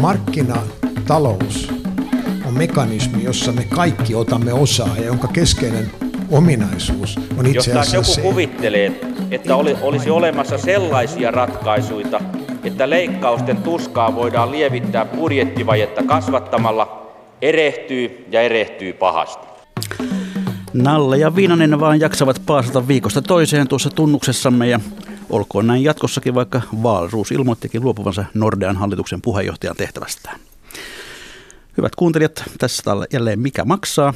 Markkinatalous on mekanismi, jossa me kaikki otamme osaa ja jonka keskeinen ominaisuus on itse Jos asiassa taas joku se, kuvittelee, että oli, olisi olemassa sellaisia ratkaisuja, että leikkausten tuskaa voidaan lievittää budjettivajetta kasvattamalla, erehtyy ja erehtyy pahasti. Nalle ja Viinanen vaan jaksavat paasata viikosta toiseen tuossa tunnuksessamme ja olkoon näin jatkossakin, vaikka Vaalruus ilmoittikin luopuvansa Nordean hallituksen puheenjohtajan tehtävästään. Hyvät kuuntelijat, tässä jälleen mikä maksaa.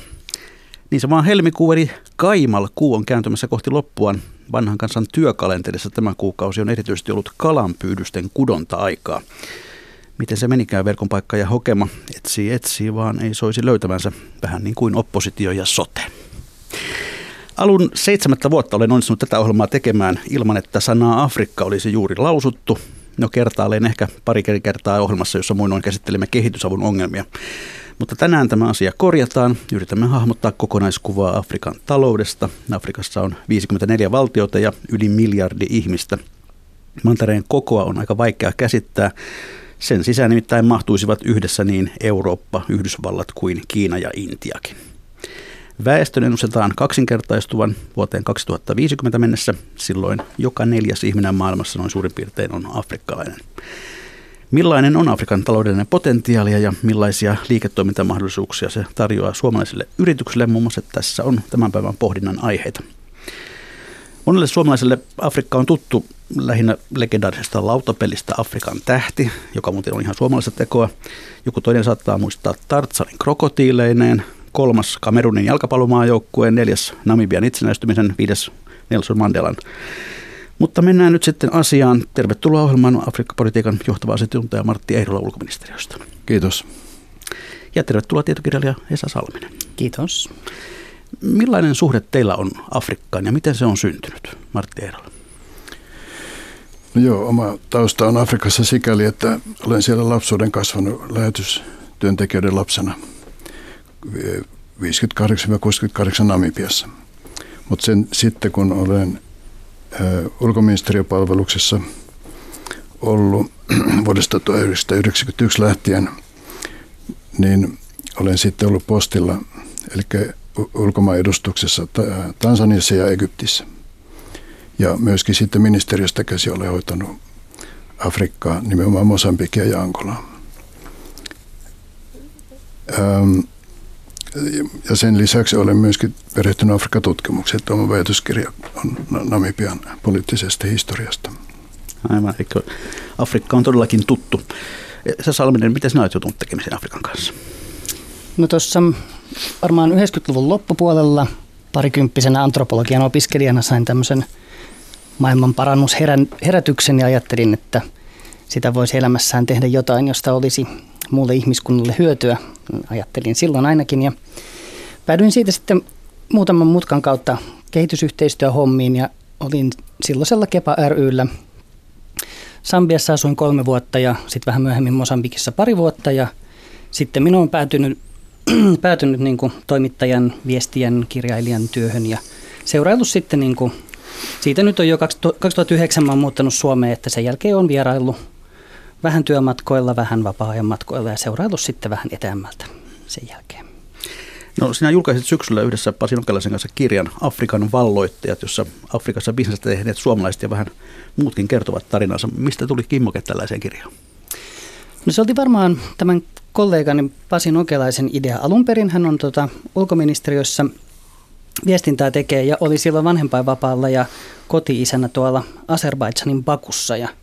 Niin se vaan helmikuu eli Kaimal kuu on kääntymässä kohti loppuaan. Vanhan kansan työkalenterissa tämä kuukausi on erityisesti ollut kalanpyydysten kudonta-aikaa. Miten se menikään verkon paikka ja hokema? Etsii, etsii, vaan ei soisi löytävänsä. Vähän niin kuin oppositio ja sote. Alun seitsemättä vuotta olen onnistunut tätä ohjelmaa tekemään ilman, että sanaa Afrikka olisi juuri lausuttu. No kertaalleen ehkä pari kertaa ohjelmassa, jossa muinoin käsittelemme kehitysavun ongelmia. Mutta tänään tämä asia korjataan. Yritämme hahmottaa kokonaiskuvaa Afrikan taloudesta. Afrikassa on 54 valtiota ja yli miljardi ihmistä. Mantereen kokoa on aika vaikea käsittää. Sen sisään nimittäin mahtuisivat yhdessä niin Eurooppa, Yhdysvallat kuin Kiina ja Intiakin. Väestön ennustetaan kaksinkertaistuvan vuoteen 2050 mennessä. Silloin joka neljäs ihminen maailmassa noin suurin piirtein on afrikkalainen. Millainen on Afrikan taloudellinen potentiaali ja millaisia liiketoimintamahdollisuuksia se tarjoaa suomalaisille yrityksille? Muun muassa tässä on tämän päivän pohdinnan aiheita. Monelle suomalaiselle Afrikka on tuttu lähinnä legendaarisesta lautapelistä Afrikan tähti, joka muuten on ihan suomalaista tekoa. Joku toinen saattaa muistaa Tartsanin krokotiileineen, kolmas Kamerunin jalkapallomaajoukkueen, neljäs Namibian itsenäistymisen, viides Nelson Mandelan. Mutta mennään nyt sitten asiaan. Tervetuloa ohjelmaan Afrikka-politiikan johtava asiantuntija Martti Eirola ulkoministeriöstä. Kiitos. Ja tervetuloa tietokirjailija Esa Salminen. Kiitos. Millainen suhde teillä on Afrikkaan ja miten se on syntynyt, Martti Eirola? No joo, oma tausta on Afrikassa sikäli, että olen siellä lapsuuden kasvanut lähetystyöntekijöiden lapsena 58-68 Namibiassa. Mutta sitten kun olen ulkoministeriöpalveluksessa ollut vuodesta 1991 lähtien, niin olen sitten ollut postilla, eli ulkomaan edustuksessa Tansaniassa ja Egyptissä. Ja myöskin sitten ministeriöstä käsi olen hoitanut Afrikkaa, nimenomaan Mosambikia ja Angolaa. Ja sen lisäksi olen myöskin perehtynyt Afrikan tutkimukseen. Oma väitöskirja on Namibian poliittisesta historiasta. Aivan, eikö Afrikka on todellakin tuttu. Sä Salminen, miten sinä olet joutunut tekemisen Afrikan kanssa? No tuossa varmaan 90-luvun loppupuolella parikymppisenä antropologian opiskelijana sain tämmöisen maailman parannusherätyksen ja ajattelin, että sitä voisi elämässään tehdä jotain, josta olisi muulle ihmiskunnalle hyötyä. Ajattelin silloin ainakin ja päädyin siitä sitten muutaman mutkan kautta kehitysyhteistyöhommiin ja olin silloisella Kepa ryllä. Sambiassa asuin kolme vuotta ja sitten vähän myöhemmin Mosambikissa pari vuotta ja sitten minun on päätynyt, päätynyt niin kuin toimittajan, viestien, kirjailijan työhön ja seuraillut sitten niin kuin, siitä nyt on jo 2009 mä muuttanut Suomeen, että sen jälkeen on vieraillut vähän työmatkoilla, vähän vapaa-ajan matkoilla ja seurailu sitten vähän etäämmältä sen jälkeen. No sinä julkaisit syksyllä yhdessä Pasi Nokelaisen kanssa kirjan Afrikan valloittajat, jossa Afrikassa bisnestä tehneet suomalaiset ja vähän muutkin kertovat tarinansa. Mistä tuli kimmoke tällaiseen kirjaan? No se oli varmaan tämän kollegani Pasi Nokelaisen idea alun perin. Hän on tota, ulkoministeriössä viestintää tekee ja oli silloin vanhempainvapaalla ja koti-isänä tuolla Azerbaidsanin Bakussa ja –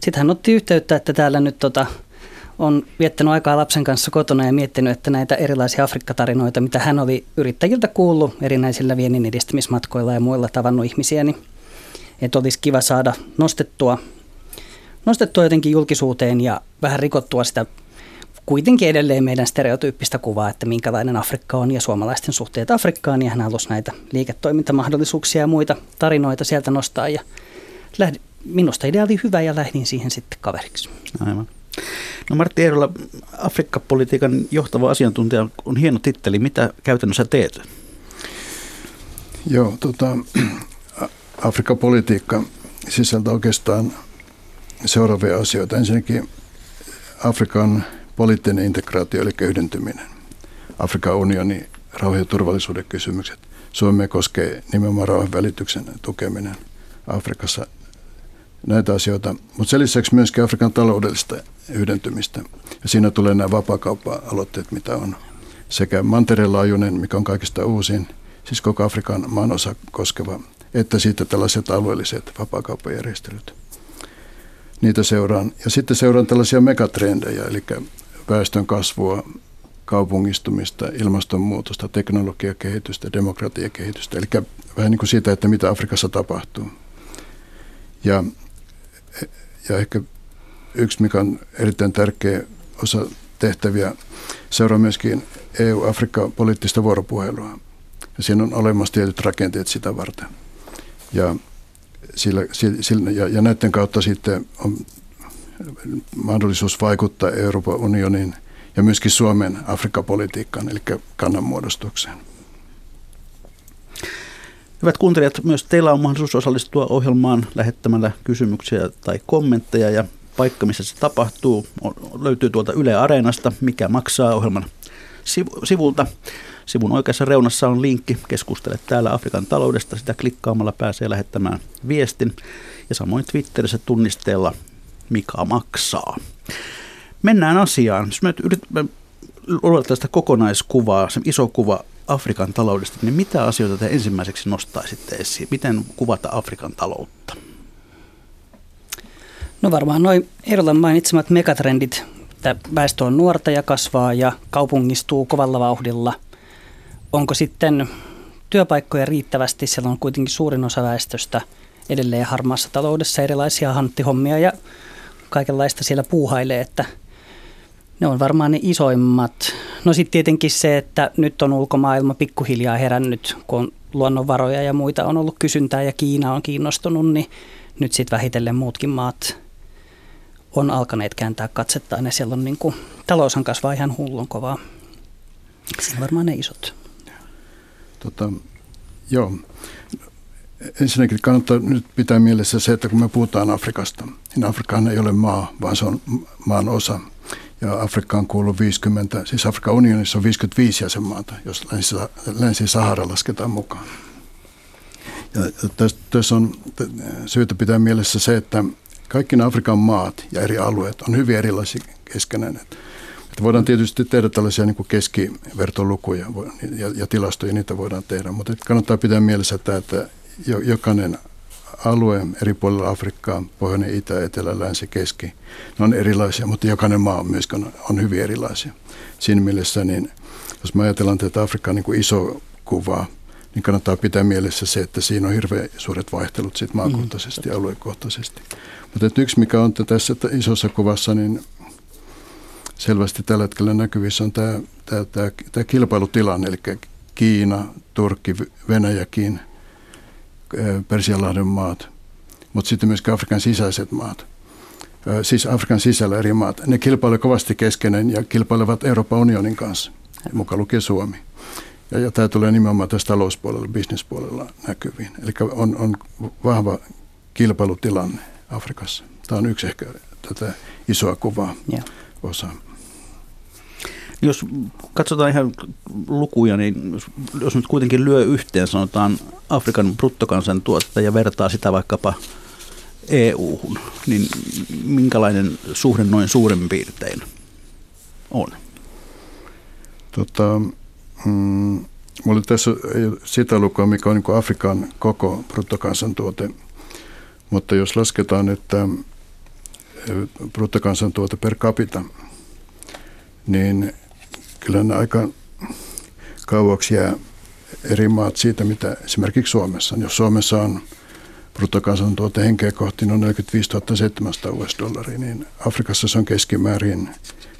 sitten hän otti yhteyttä, että täällä nyt tota, on viettänyt aikaa lapsen kanssa kotona ja miettinyt, että näitä erilaisia Afrikka-tarinoita, mitä hän oli yrittäjiltä kuullut erinäisillä viennin edistämismatkoilla ja muilla tavannut ihmisiä, niin että olisi kiva saada nostettua, nostettua jotenkin julkisuuteen ja vähän rikottua sitä kuitenkin edelleen meidän stereotyyppistä kuvaa, että minkälainen Afrikka on ja suomalaisten suhteet Afrikkaan. Ja hän halusi näitä liiketoimintamahdollisuuksia ja muita tarinoita sieltä nostaa. Ja minusta idea oli hyvä ja lähdin siihen sitten kaveriksi. Aivan. No Martti Eerola, Afrikka-politiikan johtava asiantuntija on hieno titteli. Mitä käytännössä teet? Joo, tota, Afrikka-politiikka sisältää oikeastaan seuraavia asioita. Ensinnäkin Afrikan poliittinen integraatio eli yhdentyminen. Afrikan unioni, rauhan ja turvallisuuden kysymykset. Suomea koskee nimenomaan rauhan välityksen tukeminen Afrikassa näitä asioita, mutta sen lisäksi myöskin Afrikan taloudellista yhdentymistä. Ja siinä tulee nämä vapaakauppa-aloitteet, mitä on sekä mantereenlaajuinen, mikä on kaikista uusin, siis koko Afrikan maanosa koskeva, että sitten tällaiset alueelliset vapaakauppajärjestelyt. Niitä seuraan. Ja sitten seuraan tällaisia megatrendejä, eli väestön kasvua, kaupungistumista, ilmastonmuutosta, teknologiakehitystä, demokratiakehitystä, eli vähän niin kuin siitä, että mitä Afrikassa tapahtuu. Ja, ja ehkä yksi, mikä on erittäin tärkeä osa tehtäviä, seuraa myöskin EU-Afrikka-poliittista vuoropuhelua. Ja siinä on olemassa tietyt rakenteet sitä varten. Ja, sillä, sillä, ja, ja näiden kautta sitten on mahdollisuus vaikuttaa Euroopan unionin ja myöskin Suomen Afrikka-politiikkaan, eli kannanmuodostukseen. Hyvät kuuntelijat, myös teillä on mahdollisuus osallistua ohjelmaan lähettämällä kysymyksiä tai kommentteja ja paikka, missä se tapahtuu, löytyy tuolta Yle Areenasta, mikä maksaa ohjelman sivulta. Sivun oikeassa reunassa on linkki Keskustele täällä Afrikan taloudesta. Sitä klikkaamalla pääsee lähettämään viestin. Ja samoin Twitterissä tunnisteella Mika maksaa. Mennään asiaan. Jos me yritämme luoda tästä kokonaiskuvaa, se iso kuva Afrikan taloudesta, niin mitä asioita te ensimmäiseksi nostaisitte esiin? Miten kuvata Afrikan taloutta? No varmaan noin Eerolan mainitsemat megatrendit, että väestö on nuorta ja kasvaa ja kaupungistuu kovalla vauhdilla. Onko sitten työpaikkoja riittävästi? Siellä on kuitenkin suurin osa väestöstä edelleen harmaassa taloudessa erilaisia hanttihommia ja kaikenlaista siellä puuhailee, että ne on varmaan ne isoimmat. No sitten tietenkin se, että nyt on ulkomaailma pikkuhiljaa herännyt, kun on luonnonvaroja ja muita on ollut kysyntää ja Kiina on kiinnostunut, niin nyt sitten vähitellen muutkin maat on alkaneet kääntää katsettaan ja siellä on niin kuin, taloushan kasvaa ihan hullun kovaa. Siinä varmaan ne isot. Tota, joo. Ensinnäkin kannattaa nyt pitää mielessä se, että kun me puhutaan Afrikasta, niin Afrikahan ei ole maa, vaan se on maan osa. Ja Afrikkaan kuuluu 50, siis Afrikan unionissa on 55 jäsenmaata, jos Länsi-Sahara lasketaan mukaan. Ja tässä on syytä pitää mielessä se, että kaikki nämä Afrikan maat ja eri alueet on hyvin erilaisia keskenään. Että voidaan tietysti tehdä tällaisia niin kuin keskivertolukuja ja, ja tilastoja, niitä voidaan tehdä, mutta kannattaa pitää mielessä, että, että jokainen alue eri puolilla Afrikkaa, pohjoinen, itä, etelä, länsi, keski, ne on erilaisia, mutta jokainen maa on myöskin on hyvin erilaisia. Siinä mielessä, niin jos me ajatellaan tätä Afrikan niin kuin iso kuvaa, niin kannattaa pitää mielessä se, että siinä on hirveän suuret vaihtelut sit maakohtaisesti ja mm. aluekohtaisesti. Mutta yksi, mikä on tässä isossa kuvassa, niin selvästi tällä hetkellä näkyvissä on tämä, tämä, tämä, tämä kilpailutilanne, eli Kiina, Turkki, Venäjäkin, Persianlahden maat, mutta sitten myös Afrikan sisäiset maat. Siis Afrikan sisällä eri maat. Ne kilpailevat kovasti keskenään ja kilpailevat Euroopan unionin kanssa, mukaan lukee Suomi. Ja, ja tämä tulee nimenomaan tässä talouspuolella, bisnespuolella näkyviin. Eli on, on vahva kilpailutilanne Afrikassa. Tämä on yksi ehkä tätä isoa kuvaa ja. osa. Jos katsotaan ihan lukuja, niin jos nyt kuitenkin lyö yhteen, sanotaan Afrikan bruttokansantuotetta ja vertaa sitä vaikkapa EU-hun, niin minkälainen suhde noin suurin piirtein on? Tota, mm, mulla tässä sitä lukua, mikä on niin Afrikan koko bruttokansantuote, mutta jos lasketaan, että bruttokansantuote per capita, niin kyllä ne aika kauaksi jää eri maat siitä, mitä esimerkiksi Suomessa on. Jos Suomessa on bruttokansantuote henkeä kohti noin 45 700 US-dollaria, niin Afrikassa se on keskimäärin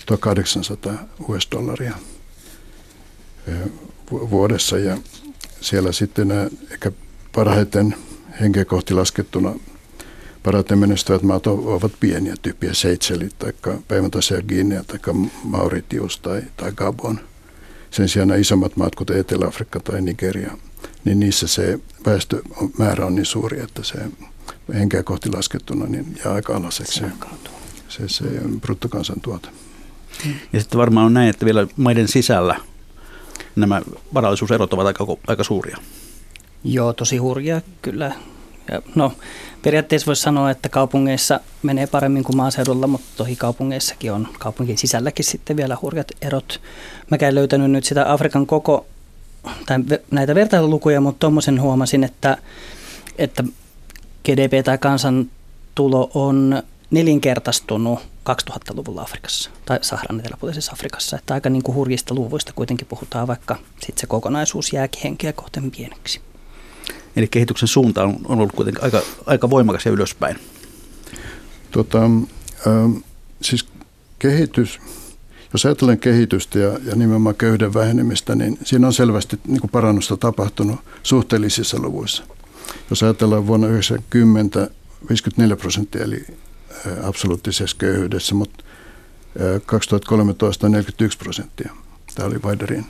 1800 US-dollaria vuodessa ja siellä sitten nämä ehkä parhaiten henkeä kohti laskettuna parhaiten menestyvät maat ovat pieniä, tyyppiä Seychellit tai päiväntaisia Guinea tai Mauritius tai, tai Gabon. Sen sijaan nämä isommat maat, kuten Etelä-Afrikka tai Nigeria, niin niissä se väestömäärä on niin suuri, että se henkeä kohti laskettuna niin jää aika alaseksi. se, se bruttokansantuote. Ja sitten varmaan on näin, että vielä maiden sisällä nämä varallisuuserot ovat aika, aika suuria. Joo, tosi hurjaa kyllä. No, periaatteessa voisi sanoa, että kaupungeissa menee paremmin kuin maaseudulla, mutta tohi kaupungeissakin on kaupunkien sisälläkin sitten vielä hurjat erot. Mä en löytänyt nyt sitä Afrikan koko, tai näitä vertailulukuja, mutta tuommoisen huomasin, että, että GDP tai kansantulo on nelinkertaistunut 2000-luvulla Afrikassa tai Saharan eteläpuolisessa Afrikassa. Että aika niin kuin hurjista luvuista kuitenkin puhutaan, vaikka sitten se kokonaisuus jääkin henkeä kohten pieneksi. Eli kehityksen suunta on, on ollut kuitenkin aika, aika voimakas ja ylöspäin. Tota, äh, siis kehitys, jos ajatellaan kehitystä ja, ja nimenomaan köyhden vähenemistä, niin siinä on selvästi niin kuin parannusta tapahtunut suhteellisissa luvuissa. Jos ajatellaan vuonna 1990 54 prosenttia eli absoluuttisessa köyhyydessä, mutta 2013 41 prosenttia. Tämä oli Weiderin,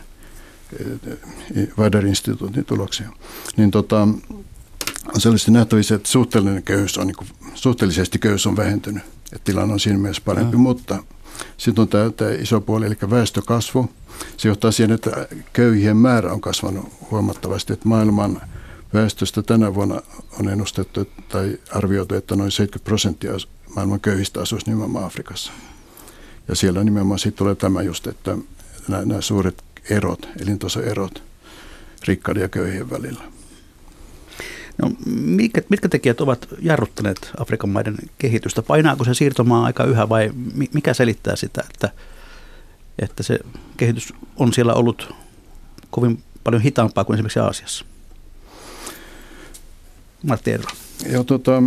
Weiderin instituutin tuloksia. Niin tota, on selvästi nähtävissä, että suhteellinen köyhyys on, niin kuin, suhteellisesti köyhyys on vähentynyt. Että tilanne on siinä mielessä parempi, mm. mutta sitten on tämä, tämä iso puoli, eli väestökasvu. Se johtaa siihen, että köyhien määrä on kasvanut huomattavasti, että maailman väestöstä tänä vuonna on ennustettu tai arvioitu, että noin 70 prosenttia maailman köyhistä asuisi nimenomaan Afrikassa. Ja siellä nimenomaan sitten tulee tämä just, että nämä, nämä suuret erot, elintasoerot rikkaiden ja köyhien välillä. No, mitkä, mitkä tekijät ovat jarruttaneet Afrikan maiden kehitystä? Painaako se siirtomaa aika yhä vai mikä selittää sitä, että, että se kehitys on siellä ollut kovin paljon hitaampaa kuin esimerkiksi Aasiassa? Martti. Joo, tota,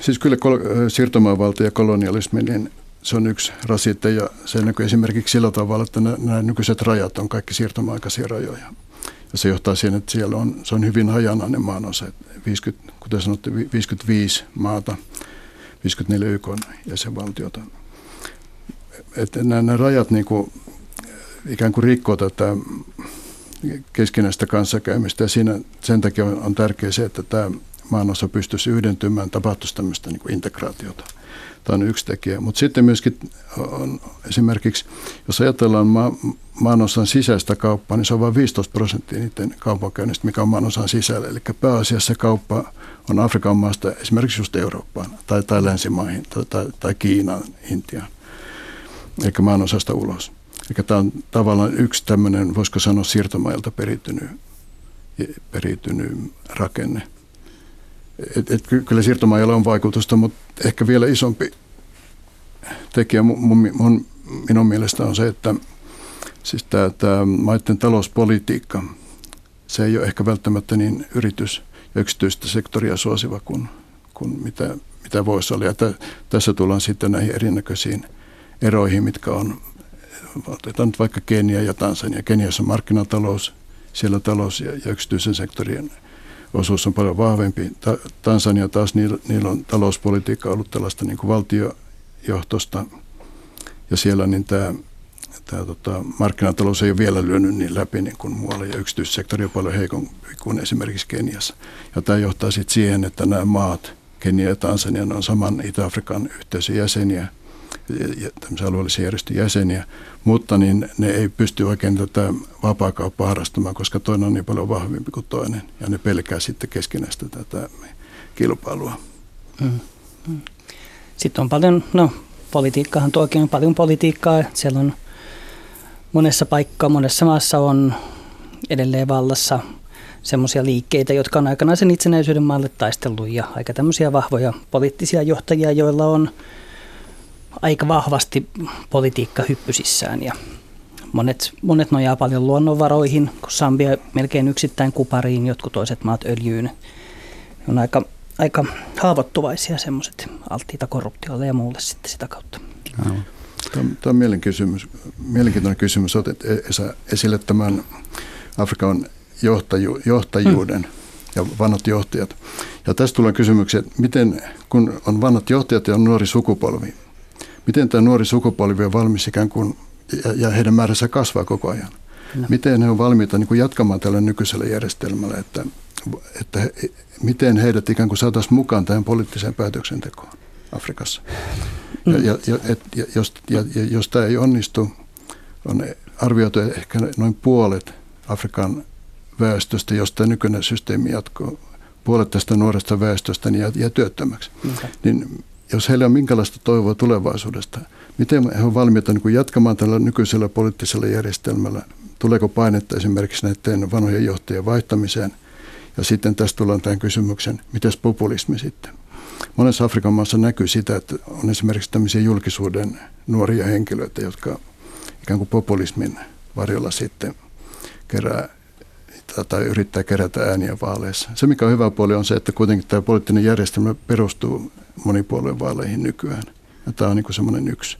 siis kyllä kol- siirtomaavalta ja kolonialismi, niin se on yksi rasite ja se näkyy esimerkiksi sillä tavalla, että nämä nykyiset rajat on kaikki siirtomaikaisia rajoja. Ja se johtaa siihen, että siellä on, se on hyvin hajanainen maanosa. 50, kuten sanottu, 55 maata, 54 YK jäsenvaltiota. Että nämä, nämä rajat niin kuin, ikään kuin rikkoo tätä keskinäistä kanssakäymistä ja siinä, sen takia on, on tärkeää se, että tämä maanosa pystyisi yhdentymään, tapahtuisi tämmöistä niin kuin integraatiota. Tämä on yksi tekijä. Mutta sitten myöskin on esimerkiksi, jos ajatellaan ma- maanosan sisäistä kauppaa, niin se on vain 15 prosenttia niiden kaupankäynnistä, mikä on maanosan sisällä. Eli pääasiassa kauppa on Afrikan maasta esimerkiksi just Eurooppaan tai, tai länsimaihin tai, tai, tai Kiinaan, Intiaan, eli maanosasta ulos. Eli tämä on tavallaan yksi tämmöinen, voisiko sanoa, siirtomailta periytynyt, periytynyt rakenne – et, et, kyllä siirtomaajalla on vaikutusta, mutta ehkä vielä isompi tekijä mun, mun, minun mielestä on se, että siis tämä, tämä maiden talouspolitiikka, se ei ole ehkä välttämättä niin yritys- ja yksityistä sektoria suosiva kuin, kuin mitä, mitä voisi olla. Ja t- tässä tullaan sitten näihin erinäköisiin eroihin, mitkä on, otetaan nyt vaikka Kenia ja Tansania. Keniassa on markkinatalous, siellä talous ja, ja yksityisen sektorin osuus on paljon vahvempi. Tansania taas, niillä, niillä on talouspolitiikka ollut tällaista niin kuin valtiojohtosta, ja siellä niin tämä, tämä tota, markkinatalous ei ole vielä lyönyt niin läpi niin kuin muualla, ja yksityissektori on paljon heikompi kuin esimerkiksi Keniassa. Ja tämä johtaa sitten siihen, että nämä maat, Kenia ja Tansania, on saman Itä-Afrikan yhteisön jäseniä, tämmöisiä alueellisia järjestön jäseniä, mutta niin ne ei pysty oikein tätä vapaakauppaa harrastamaan, koska toinen on niin paljon vahvempi kuin toinen, ja ne pelkää sitten keskinäistä tätä kilpailua. Mm. Mm. Sitten on paljon, no politiikkahan tuokin on paljon politiikkaa, siellä on monessa paikkaa, monessa maassa on edelleen vallassa semmoisia liikkeitä, jotka on aikanaan sen itsenäisyyden maalle taistellut ja aika tämmöisiä vahvoja poliittisia johtajia, joilla on aika vahvasti politiikka hyppysissään ja monet, monet nojaa paljon luonnonvaroihin, kun Sambia melkein yksittäin kupariin, jotkut toiset maat öljyyn. On aika, aika haavoittuvaisia semmoiset alttiita korruptiolle ja muulle sitten sitä kautta. Tämä on, tämä on mielenkiintoinen, mielenkiintoinen kysymys. Otet esille tämän Afrikan johtaju, johtajuuden hmm. ja vanhat johtajat. Ja tästä tulee kysymyksiä, että miten, kun on vanhat johtajat ja on nuori sukupolvi, miten tämä nuori sukupolvi on valmis ikään kuin, ja, ja heidän määränsä kasvaa koko ajan. No. Miten he on valmiita niin kuin jatkamaan tällä nykyisellä järjestelmällä, että, että he, miten heidät ikään kuin saataisiin mukaan tähän poliittiseen päätöksentekoon Afrikassa. Ja, mm. ja, ja, et, ja, jos, ja, ja jos tämä ei onnistu, on arvioitu ehkä noin puolet Afrikan väestöstä, jos tämä nykyinen systeemi jatkuu, puolet tästä nuoresta väestöstä niin jää, jää työttömäksi. Okay. Niin jos heillä on minkälaista toivoa tulevaisuudesta, miten he ovat valmiita niin jatkamaan tällä nykyisellä poliittisella järjestelmällä, tuleeko painetta esimerkiksi näiden vanhojen johtajien vaihtamiseen, ja sitten tästä tullaan tähän kysymykseen, miten populismi sitten. Monessa Afrikan maassa näkyy sitä, että on esimerkiksi tämmöisiä julkisuuden nuoria henkilöitä, jotka ikään kuin populismin varjolla sitten kerää tai yrittää kerätä ääniä vaaleissa. Se, mikä on hyvä puoli, on se, että kuitenkin tämä poliittinen järjestelmä perustuu monipuolueen vaaleihin nykyään. Ja tämä on niin semmoinen yksi,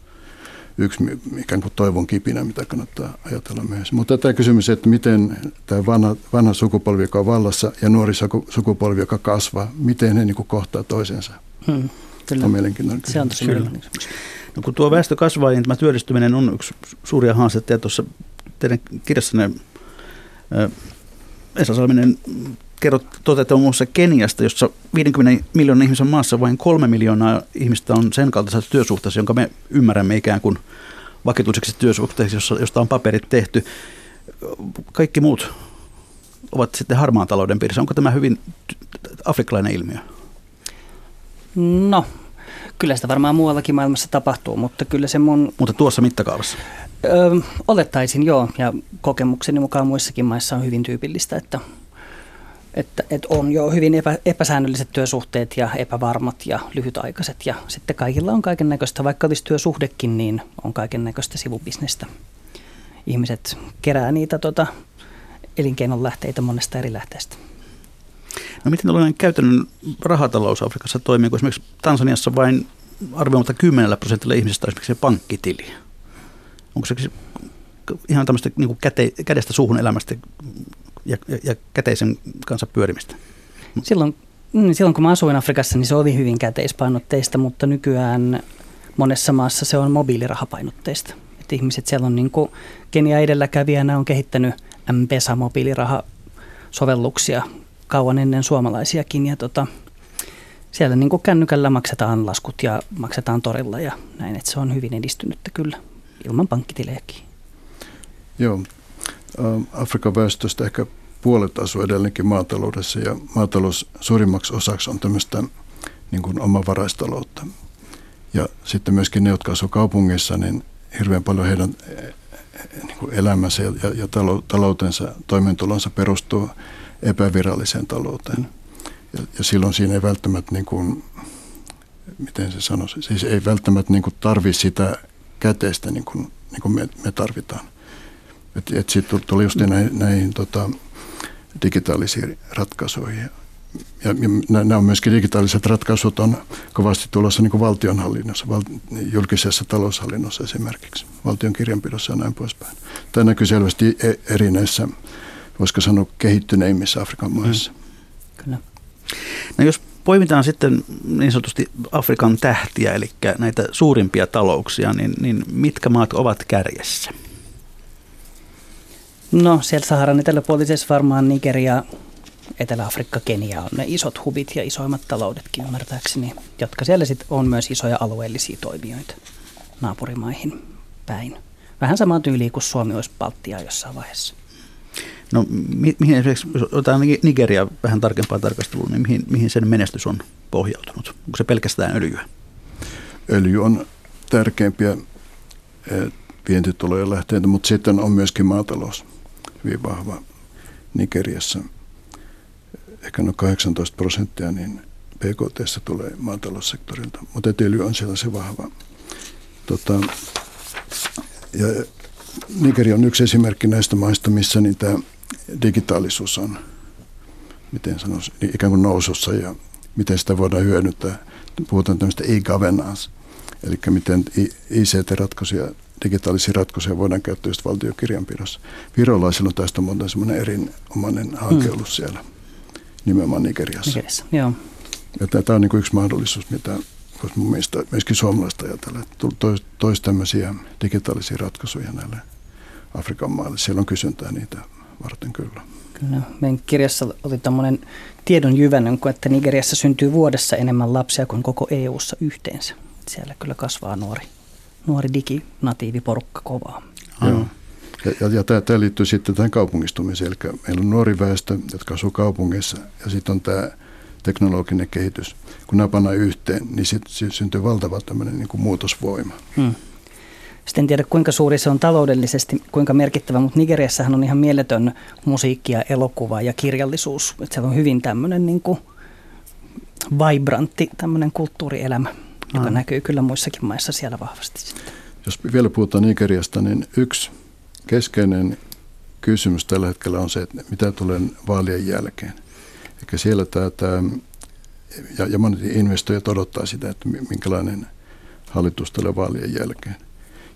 yksi ikään kuin toivon kipinä, mitä kannattaa ajatella myös. Mutta tämä kysymys, että miten tämä vanha, vanha sukupolvi, joka on vallassa, ja nuori sukupolvi, joka kasvaa, miten he niin kuin kohtaa toisensa, hmm, kyllä. on mielenkiintoinen kysymys. Se on tosi mielenkiintoinen No, kun tuo väestö kasvaa, niin tämä työllistyminen on yksi suuria haasteita. Ja tuossa teidän kirjassanne Esa Salminen kerrot muassa Keniasta, jossa 50 miljoonan ihmisen maassa vain kolme miljoonaa ihmistä on sen kaltaisessa työsuhteessa, jonka me ymmärrämme ikään kuin vakituiseksi työsuhteeksi, josta on paperit tehty. Kaikki muut ovat sitten harmaan talouden piirissä. Onko tämä hyvin afrikkalainen ilmiö? No, kyllä sitä varmaan muuallakin maailmassa tapahtuu, mutta kyllä se mun... Mutta tuossa mittakaavassa? Öö, olettaisin joo, ja kokemukseni mukaan muissakin maissa on hyvin tyypillistä, että että, että on jo hyvin epä, epäsäännölliset työsuhteet ja epävarmat ja lyhytaikaiset ja sitten kaikilla on kaiken näköistä, vaikka olisi työsuhdekin, niin on kaiken näköistä sivubisnestä. Ihmiset kerää niitä tota, elinkeinon lähteitä monesta eri lähteestä. No miten tällainen käytännön rahatalous Afrikassa toimii, kun esimerkiksi Tansaniassa vain arvioimatta 10 prosentilla ihmisistä on esimerkiksi pankkitili? Onko se ihan tämmöistä niin käte, kädestä suuhun elämästä ja, ja, ja käteisen kanssa pyörimistä? Silloin, mm, silloin kun mä asuin Afrikassa, niin se oli hyvin käteispainotteista, mutta nykyään monessa maassa se on mobiilirahapainotteista. Et ihmiset siellä on niin kuin Kenia edelläkävijänä on kehittänyt M-Pesa-mobiilirahasovelluksia kauan ennen suomalaisiakin. Ja tota, siellä niin kuin kännykällä maksetaan laskut ja maksetaan torilla ja näin, että se on hyvin edistynyttä kyllä ilman pankkitilejäkin. Joo, Afrikan väestöstä ehkä puolet asuu edelleenkin maataloudessa ja maatalous suurimmaksi osaksi on tämmöistä niin kuin omavaraistaloutta. Ja sitten myöskin ne, jotka asuvat kaupungissa, niin hirveän paljon heidän niin kuin elämänsä ja, ja taloutensa, toimeentulonsa perustuu epäviralliseen talouteen. Ja, ja silloin siinä ei välttämättä, niin kuin, miten se sanoisi, siis ei välttämättä niin tarvi sitä käteistä niin kuin, niin kuin me, me tarvitaan. Että et sitten tuli just näihin, näihin tota, digitaalisiin ratkaisuihin. Ja, ja nämä on myöskin digitaaliset ratkaisut on kovasti tulossa niin valtionhallinnossa, val, julkisessa taloushallinnossa esimerkiksi, valtion kirjanpidossa ja näin poispäin. Tämä näkyy selvästi e, eri näissä, voisiko sanoa, kehittyneimmissä Afrikan maissa. Mm. Kyllä. No jos poimitaan sitten niin sanotusti Afrikan tähtiä, eli näitä suurimpia talouksia, niin, niin mitkä maat ovat kärjessä? No sieltä Saharan eteläpuolisessa varmaan Nigeria, Etelä-Afrikka, Kenia on ne isot hubit ja isoimmat taloudetkin ymmärtääkseni, jotka siellä sitten on myös isoja alueellisia toimijoita naapurimaihin päin. Vähän samaa tyyliä kuin Suomi olisi Baltia jossain vaiheessa. No mi- mihin esimerkiksi, otetaan Nigeria vähän tarkempaa tarkastelua, niin mihin, mihin sen menestys on pohjautunut? Onko se pelkästään öljyä? Öljy on tärkeimpiä eh, vientitulojen lähteitä, mutta sitten on myöskin maatalous hyvin vahva Nigeriassa. Ehkä noin 18 prosenttia niin PKT tulee maataloussektorilta, mutta öljy on siellä se vahva. Tota, ja Nigeria on yksi esimerkki näistä maista, missä niin tämä digitaalisuus on, miten sanoisi, ikään kuin nousussa ja miten sitä voidaan hyödyntää. Puhutaan tämmöistä e-governance, eli miten ICT-ratkaisuja, digitaalisia ratkaisuja voidaan käyttää just valtiokirjanpidossa. Virolaisilla on tästä monta semmoinen erinomainen hanke ollut siellä, nimenomaan Nigeriassa. Nigeriassa, joo. Ja tämä on niin yksi mahdollisuus, mitä voisi mun mielestä myöskin suomalaista ajatella, että toisi tois tämmöisiä digitaalisia ratkaisuja näille Afrikan maille. Siellä on kysyntää niitä varten kyllä. Kyllä. Meidän kirjassa oli tämmöinen tiedon jyvännön, että Nigeriassa syntyy vuodessa enemmän lapsia kuin koko EU-ssa yhteensä. Siellä kyllä kasvaa nuori, nuori diginatiiviporukka kovaa. Joo. Ja, ja, ja tämä, tämä liittyy sitten tähän kaupungistumiseen. Eli meillä on nuori väestö, jotka asuu kaupungeissa, ja sitten on tämä teknologinen kehitys. Kun nämä pannaan yhteen, niin sitten syntyy valtava tämmöinen niin kuin muutosvoima. Hmm. Sitten en tiedä kuinka suuri se on taloudellisesti, kuinka merkittävä, mutta Nigeriassahan on ihan mieletön musiikki ja elokuva ja kirjallisuus. Että siellä on hyvin tämmöinen niin kuin vibrantti tämmöinen kulttuurielämä, joka näkyy kyllä muissakin maissa siellä vahvasti. Jos vielä puhutaan Nigeriasta, niin yksi keskeinen kysymys tällä hetkellä on se, että mitä tulee vaalien jälkeen. Eli siellä tämä, tämä ja, ja monet investoijat odottaa sitä, että minkälainen hallitus tulee vaalien jälkeen.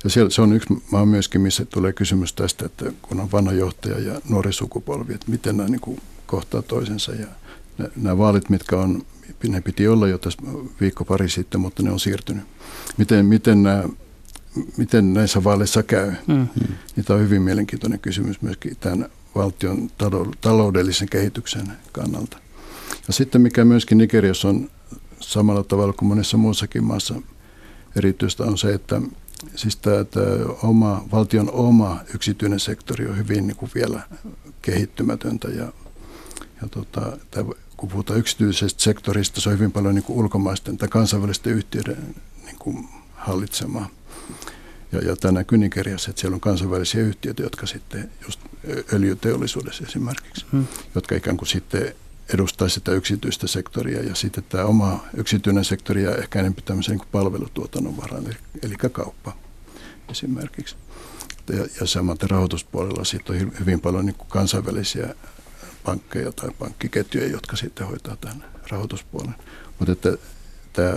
Ja siellä, se on yksi maa myöskin, missä tulee kysymys tästä, että kun on vanha johtaja ja nuori sukupolvi, että miten nämä niin kuin kohtaa toisensa. Ja nämä vaalit, mitkä on, ne piti olla jo tässä viikko pari sitten, mutta ne on siirtynyt. Miten, miten, nämä, miten näissä vaaleissa käy? Mm-hmm. Niin tämä on hyvin mielenkiintoinen kysymys myöskin tämän valtion taloudellisen kehityksen kannalta. Ja sitten mikä myöskin Nigeriassa on samalla tavalla kuin monessa muussakin maassa erityistä on se, että siis tämä, tämä oma, valtion oma yksityinen sektori on hyvin niin kuin vielä kehittymätöntä ja, ja tota, tämä, kun puhutaan yksityisestä sektorista, se on hyvin paljon niin kuin ulkomaisten tai kansainvälisten yhtiöiden niin kuin hallitsemaa. Ja, ja tämä näkyy Nigeriassa, että siellä on kansainvälisiä yhtiöitä, jotka sitten just öljyteollisuudessa esimerkiksi, hmm. jotka ikään kuin sitten edustaa sitä yksityistä sektoria ja sitten tämä oma yksityinen sektori ja ehkä enemmän tämmöisen niin palvelutuotannon varaan, eli, kauppa esimerkiksi. Ja, ja samaten rahoituspuolella sitten on hyvin paljon niin kuin kansainvälisiä pankkeja tai pankkiketjuja, jotka sitten hoitaa tämän rahoituspuolen. Mutta että tämä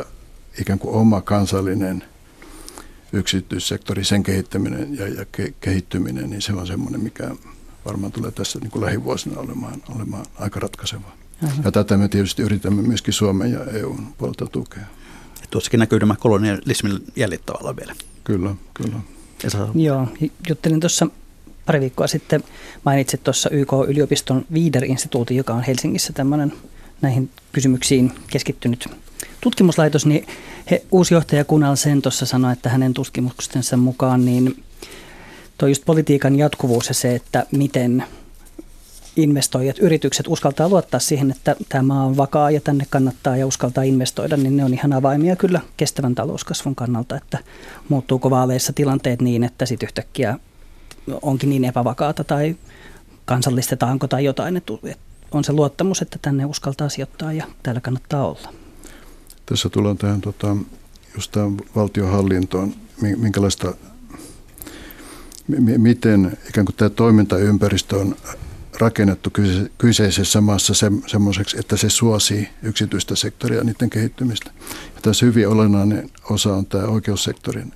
ikään kuin oma kansallinen yksityissektori, sen kehittäminen ja, ja ke, kehittyminen, niin se on semmoinen, mikä varmaan tulee tässä niin kuin lähivuosina olemaan, olemaan aika ratkaisevaa. Ja tätä me tietysti yritämme myöskin Suomen ja EUn puolelta tukea. Ja tuossakin näkyy nämä kolonialismin jäljet tavallaan vielä. Kyllä, kyllä. Esa. Joo, juttelin tuossa pari viikkoa sitten, mainitsit tuossa YK-yliopiston Viider-instituutin, joka on Helsingissä tämmöinen näihin kysymyksiin keskittynyt tutkimuslaitos, niin he, uusi johtaja Kunal Sen tuossa sanoi, että hänen tutkimuksensa mukaan niin tuo just politiikan jatkuvuus ja se, että miten investoijat, yritykset uskaltaa luottaa siihen, että tämä on vakaa ja tänne kannattaa ja uskaltaa investoida, niin ne on ihan avaimia kyllä kestävän talouskasvun kannalta, että muuttuuko vaaleissa tilanteet niin, että sitten yhtäkkiä onkin niin epävakaata tai kansallistetaanko tai jotain, että on se luottamus, että tänne uskaltaa sijoittaa ja täällä kannattaa olla. Tässä tullaan tähän tota, just tähän valtiohallintoon, minkälaista, miten ikään kuin tämä toimintaympäristö on rakennettu kyseisessä maassa se, semmoiseksi, että se suosii yksityistä sektoria ja niiden kehittymistä. Ja tässä hyvin olennainen osa on tämä oikeussektorin,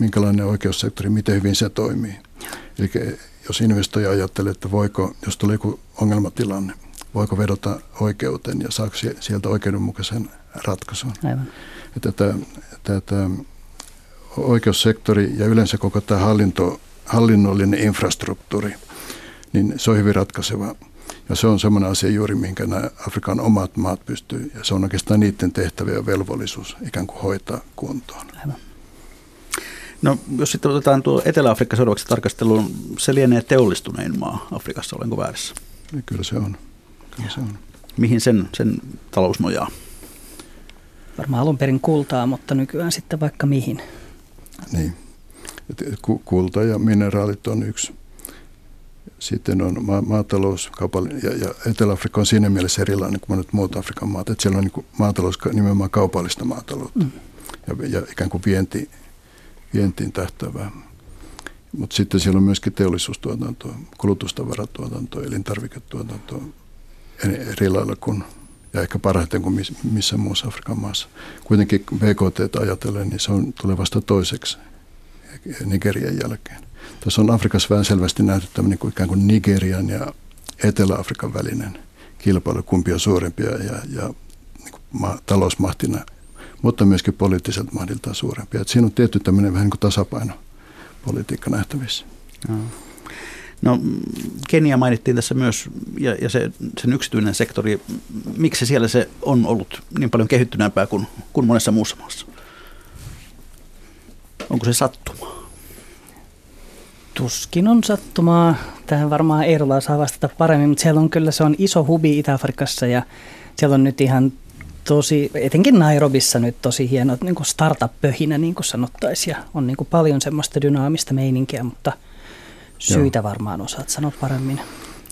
minkälainen oikeussektori, miten hyvin se toimii. Eli jos investoija ajattelee, että voiko, jos tulee joku ongelmatilanne, voiko vedota oikeuteen ja saako sieltä oikeudenmukaisen ratkaisun. Aivan. Että tämä, tämä, tämä oikeussektori ja yleensä koko tämä hallinto, hallinnollinen infrastruktuuri – niin se on hyvin ratkaiseva. Ja se on semmoinen asia juuri, minkä nämä Afrikan omat maat pystyy, ja se on oikeastaan niiden tehtävä ja velvollisuus ikään kuin hoitaa kuntoon. Aivan. No, jos sitten otetaan tuo Etelä-Afrikka seuraavaksi tarkasteluun, se lienee teollistunein maa Afrikassa, olenko väärässä? Ja kyllä se on. Kyllä se on. Mihin sen, sen talous nojaa? Varmaan alun perin kultaa, mutta nykyään sitten vaikka mihin. Niin. Kulta ja mineraalit on yksi sitten on ma- maatalous, ja, ja Etelä-Afrikka on siinä mielessä erilainen kuin monet muut Afrikan maat, että siellä on niin maatalous nimenomaan kaupallista maataloutta mm. ja, ja ikään kuin vienti, vientiin tähtävää. Mutta sitten siellä on myöskin teollisuustuotantoa, kulutustavaratuotantoa, elintarviketuotantoa eri lailla kuin, ja ehkä parhaiten kuin missä muussa Afrikan maassa. Kuitenkin BKT ajatellen, niin se on, tulee vasta toiseksi Nigerian jälkeen. Tässä on Afrikassa vähän selvästi nähty tämmöinen kuin ikään kuin Nigerian ja Etelä-Afrikan välinen kilpailu, kumpi on suurempia ja, ja niin kuin ma- talousmahtina, mutta myöskin poliittiselta mahdiltaan suurempia. Et siinä on tietty tämmöinen vähän niin kuin tasapaino politiikka nähtävissä. No. No, Kenia mainittiin tässä myös, ja, ja se, sen yksityinen sektori. Miksi siellä se on ollut niin paljon kehittyneempää kuin, kuin monessa muussa maassa? Onko se sattumaa? Tuskin on sattumaa. Tähän varmaan Eerola saa vastata paremmin, mutta siellä on kyllä se on iso hubi Itä-Afrikassa ja siellä on nyt ihan tosi, etenkin Nairobissa nyt tosi hieno niin kuin startup-pöhinä, niin kuin sanottaisiin. Ja on niin kuin paljon semmoista dynaamista meininkiä, mutta syitä Joo. varmaan osaat sanoa paremmin.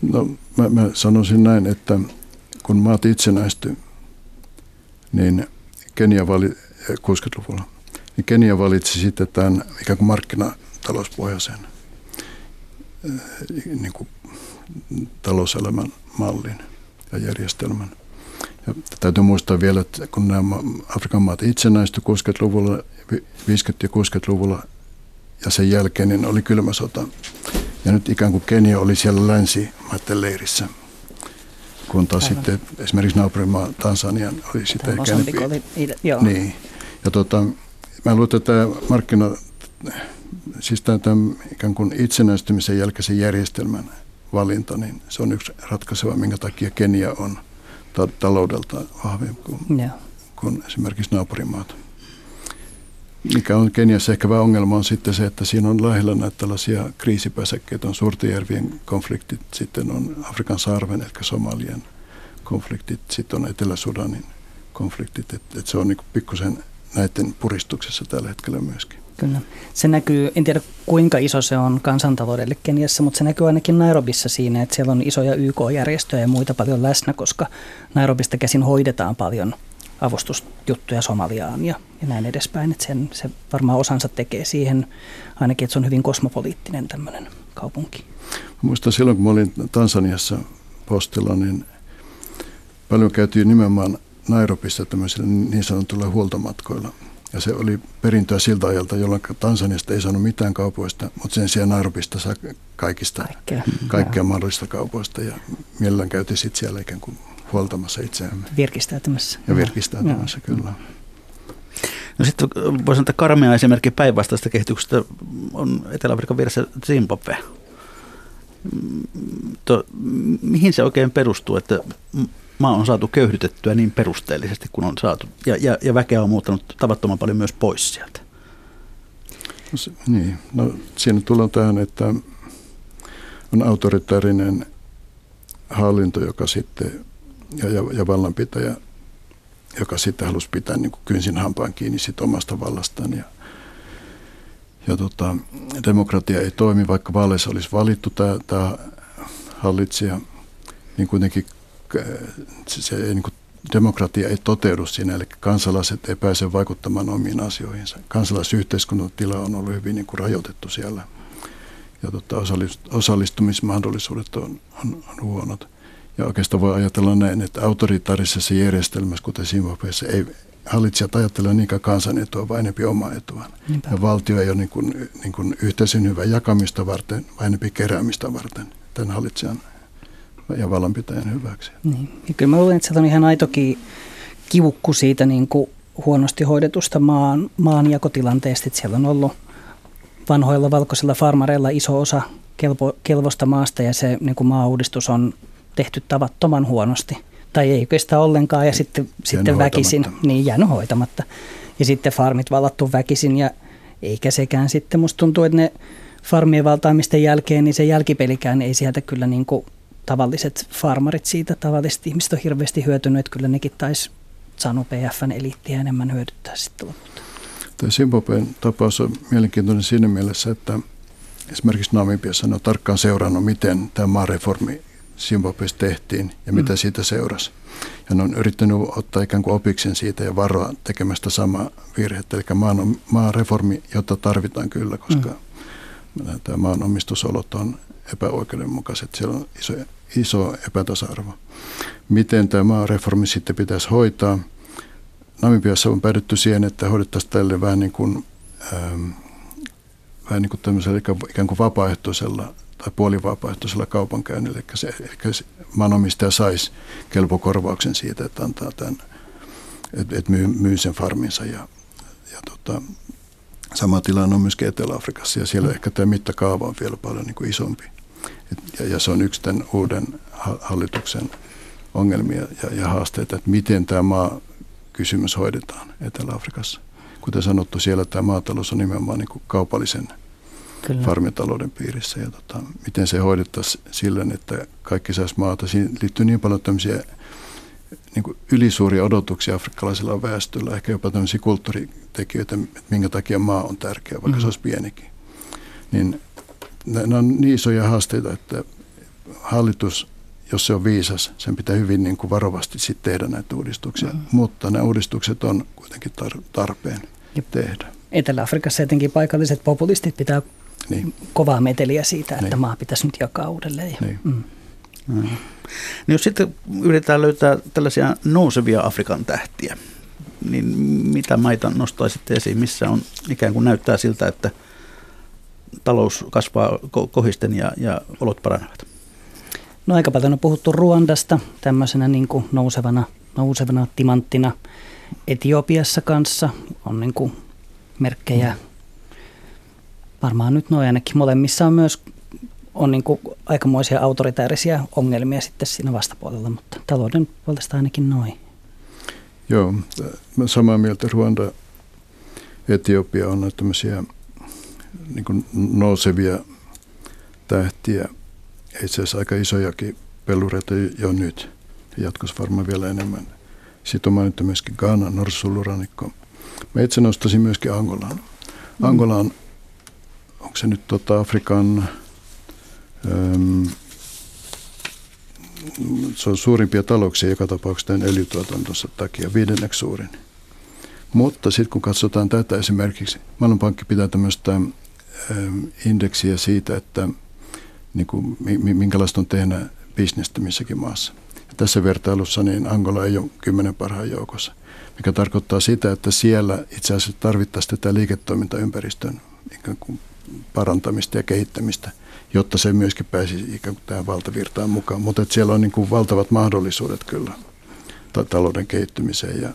No mä, mä sanoisin näin, että kun maat itsenäistyi, niin Kenia vali 60-luvulla, niin Kenia valitsi sitten tämän ikään kuin markkinatalouspohjaisen niin kuin talouselämän mallin ja järjestelmän. Ja täytyy muistaa vielä, että kun nämä Afrikan maat itsenäistyi 60-luvulla, 50- ja 60-luvulla ja sen jälkeen niin oli kylmä sota. Ja nyt ikään kuin Kenia oli siellä länsimaiden leirissä, kun taas Aivan. sitten esimerkiksi naapurimaa Tansanian oli sitten ikään joo. Niin. Ja tota, mä luulen, että tämä markkina, siis tämä, tämä ikään kuin itsenäistymisen jälkeisen järjestelmän valinta, niin se on yksi ratkaiseva, minkä takia Kenia on – ta- taloudelta vahvempi kuin, yeah. kuin esimerkiksi naapurimaat. Mikä on Keniassa ehkä vähän ongelma on sitten se, että siinä on lähellä näitä tällaisia kriisipäsäkkeitä, on Suurtijärvien konfliktit, sitten on Afrikan sarven, eli Somalian konfliktit, sitten on Etelä-Sudanin konfliktit, että et se on niin pikkusen näiden puristuksessa tällä hetkellä myöskin. Kyllä. Se näkyy, en tiedä kuinka iso se on kansantaloudelle Keniassa, mutta se näkyy ainakin Nairobissa siinä, että siellä on isoja YK-järjestöjä ja muita paljon läsnä, koska Nairobista käsin hoidetaan paljon avustusjuttuja Somaliaan ja, ja näin edespäin. Että sen, se varmaan osansa tekee siihen ainakin, että se on hyvin kosmopoliittinen tämmöinen kaupunki. Muistan silloin, kun mä olin Tansaniassa postilla, niin paljon käytiin nimenomaan Nairobissa tämmöisillä niin sanotulla huoltomatkoilla – ja se oli perintöä siltä ajalta, jolloin Tansaniasta ei saanut mitään kaupoista, mutta sen sijaan Nairobista saa kaikista, kaikkea, kaikkea mahdollista kaupoista. Ja mielellään käytiin sitten siellä ikään kuin huoltamassa itseämme. Virkistäytymässä. Ja virkistäytymässä, ja. kyllä. No sitten voisi sanoa, että karmea esimerkki päinvastaista kehityksestä on Etelä-Afrikan vieressä Zimbabwe. To, mihin se oikein perustuu, että maa on saatu köyhdytettyä niin perusteellisesti kuin on saatu. Ja, ja, ja väkeä on muuttanut tavattoman paljon myös pois sieltä. No, se, niin, no siinä tullaan tähän, että on autoritaarinen hallinto, joka sitten, ja, ja, ja vallanpitäjä, joka sitten halusi pitää niin kuin kynsin hampaan kiinni sit omasta vallastaan. Ja, ja tota, demokratia ei toimi, vaikka vaaleissa olisi valittu tämä, hallitsija, niin kuitenkin se, se niin kuin demokratia ei toteudu siinä, eli kansalaiset ei pääse vaikuttamaan omiin asioihinsa. Kansalaisyhteiskunnan tila on ollut hyvin niin kuin rajoitettu siellä ja tota, osallistumismahdollisuudet on, on, on huonot. Ja oikeastaan voi ajatella näin, että autoritaarisessa järjestelmässä, kuten Zimbabweessa, ei hallitsijat ajattele niinkään kansan etua, vaan enempi omaa etua. Ja valtio ei ole niin kuin, niin kuin yhteisen hyvän jakamista varten, vaan enempi keräämistä varten tämän hallitsijan ja vallanpitäjän hyväksi. Niin. Ja kyllä mä luulen, että se on ihan aitokin kivukku siitä niin kuin huonosti hoidetusta maan, maanjakotilanteesta, että siellä on ollut vanhoilla valkoisilla farmareilla iso osa kelpo, kelvosta maasta ja se niin kuin maa-uudistus on tehty tavattoman huonosti. Tai ei oikeastaan ollenkaan ja sitten, sitten väkisin, niin jäänyt hoitamatta. Ja sitten farmit vallattu väkisin ja eikä sekään sitten, musta tuntuu, että ne farmien valtaamisten jälkeen, niin se jälkipelikään ei sieltä kyllä niin kuin tavalliset farmarit siitä, tavalliset ihmiset on hirveästi hyötynyt, että kyllä nekin taisi saanut PFn eliittiä enemmän hyödyttää sitten lopulta. Tämä Zimbabwen tapaus on mielenkiintoinen siinä mielessä, että esimerkiksi Namibiassa on tarkkaan seurannut, miten tämä maareformi Zimbabwessa tehtiin ja mitä mm. siitä seurasi. Ja ne on yrittänyt ottaa ikään kuin opiksen siitä ja varoa tekemästä samaa virhettä. Eli maan, maareformi, jota tarvitaan kyllä, koska mm. tämä maanomistusolot on epäoikeudenmukaiset. Siellä on iso, iso epätasa-arvo. Miten tämä reformi sitten pitäisi hoitaa? Namibiassa on päädytty siihen, että hoidettaisiin tälle vähän niin kuin, ähm, vähän niin kuin tämmöisellä ikään kuin vapaaehtoisella tai puolivapaaehtoisella kaupankäynnillä. Eli, se, eli se maanomistaja saisi kelpokorvauksen siitä, että antaa tämän, että, että myy, myy sen farminsa ja, ja tota, Sama tilanne on myöskin Etelä-Afrikassa ja siellä mm. ehkä tämä mittakaava on vielä paljon niin kuin isompi. Et, ja, ja se on yksi tämän uuden hallituksen ongelmia ja, ja haasteita, että miten tämä maa kysymys hoidetaan Etelä-Afrikassa. kuten sanottu, siellä tämä maatalous on nimenomaan niin kuin kaupallisen Kyllä. farmitalouden piirissä. Ja tota, miten se hoidettaisiin silleen, että kaikki saisi maata. Siinä liittyy niin paljon tämmöisiä niin kuin ylisuuria odotuksia afrikkalaisella väestöllä, ehkä jopa tämmöisiä kulttuuritekijöitä, että minkä takia maa on tärkeä, vaikka mm-hmm. se olisi pienikin. Niin nämä on niin isoja haasteita, että hallitus, jos se on viisas, sen pitää hyvin niin kuin varovasti sit tehdä näitä uudistuksia. Mm-hmm. Mutta nämä uudistukset on kuitenkin tar- tarpeen Jep. tehdä. Etelä-Afrikassa etenkin paikalliset populistit pitää niin. kovaa meteliä siitä, että niin. maa pitäisi nyt jakaa uudelleen. Niin. Mm. Mm. Niin jos sitten yritetään löytää tällaisia nousevia Afrikan tähtiä, niin mitä maita nostaisitte esiin, missä on ikään kuin näyttää siltä, että talous kasvaa kohisten ja, ja olot paranevat? No aika paljon on puhuttu Ruandasta tämmöisenä niin kuin nousevana, nousevana timanttina. Etiopiassa kanssa on niin kuin merkkejä. Varmaan nyt noin ainakin. Molemmissa on myös on niin kuin aikamoisia autoritäärisiä ongelmia sitten siinä vastapuolella, mutta talouden puolesta ainakin noin. Joo, mä samaa mieltä. Ruanda, Etiopia on näitä tämmöisiä niin kuin nousevia tähtiä. Itse asiassa aika isojakin pelureita jo nyt. Jatkossa varmaan vielä enemmän. Sitten on mainittu myöskin Ghana, Norsuluranikko. Mä itse nostaisin myöskin Angolan. Angola on, onko se nyt tota Afrikan se on suurimpia talouksia joka tapauksessa tämän öljytuotantonsa takia, viidenneksi suurin. Mutta sitten kun katsotaan tätä esimerkiksi, Maailmanpankki pitää tämmöistä indeksiä siitä, että niin kuin, minkälaista on tehdä bisnestä missäkin maassa. Ja tässä vertailussa niin Angola ei ole kymmenen parhaan joukossa, mikä tarkoittaa sitä, että siellä itse asiassa tarvittaisiin tätä liiketoimintaympäristön ikään kuin parantamista ja kehittämistä – jotta se myöskin pääsi ikään kuin tähän valtavirtaan mukaan. Mutta siellä on niin kuin valtavat mahdollisuudet kyllä ta- talouden kehittymiseen ja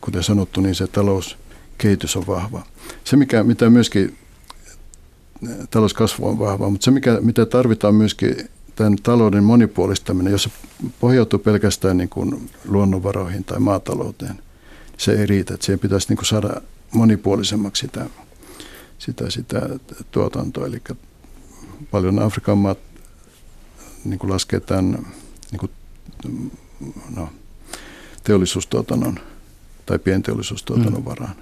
kuten sanottu, niin se talouskehitys on vahva. Se, mikä, mitä myöskin talouskasvu on vahva, mutta se, mikä, mitä tarvitaan myöskin tämän talouden monipuolistaminen, jos se pohjautuu pelkästään niin kuin luonnonvaroihin tai maatalouteen, se ei riitä. Että siihen pitäisi niin kuin saada monipuolisemmaksi sitä, sitä, sitä tuotantoa. Eli paljon Afrikan maat niin kuin laskee tämän niin kuin, no, teollisuustuotannon tai pienteollisuustuotannon mm. varaan.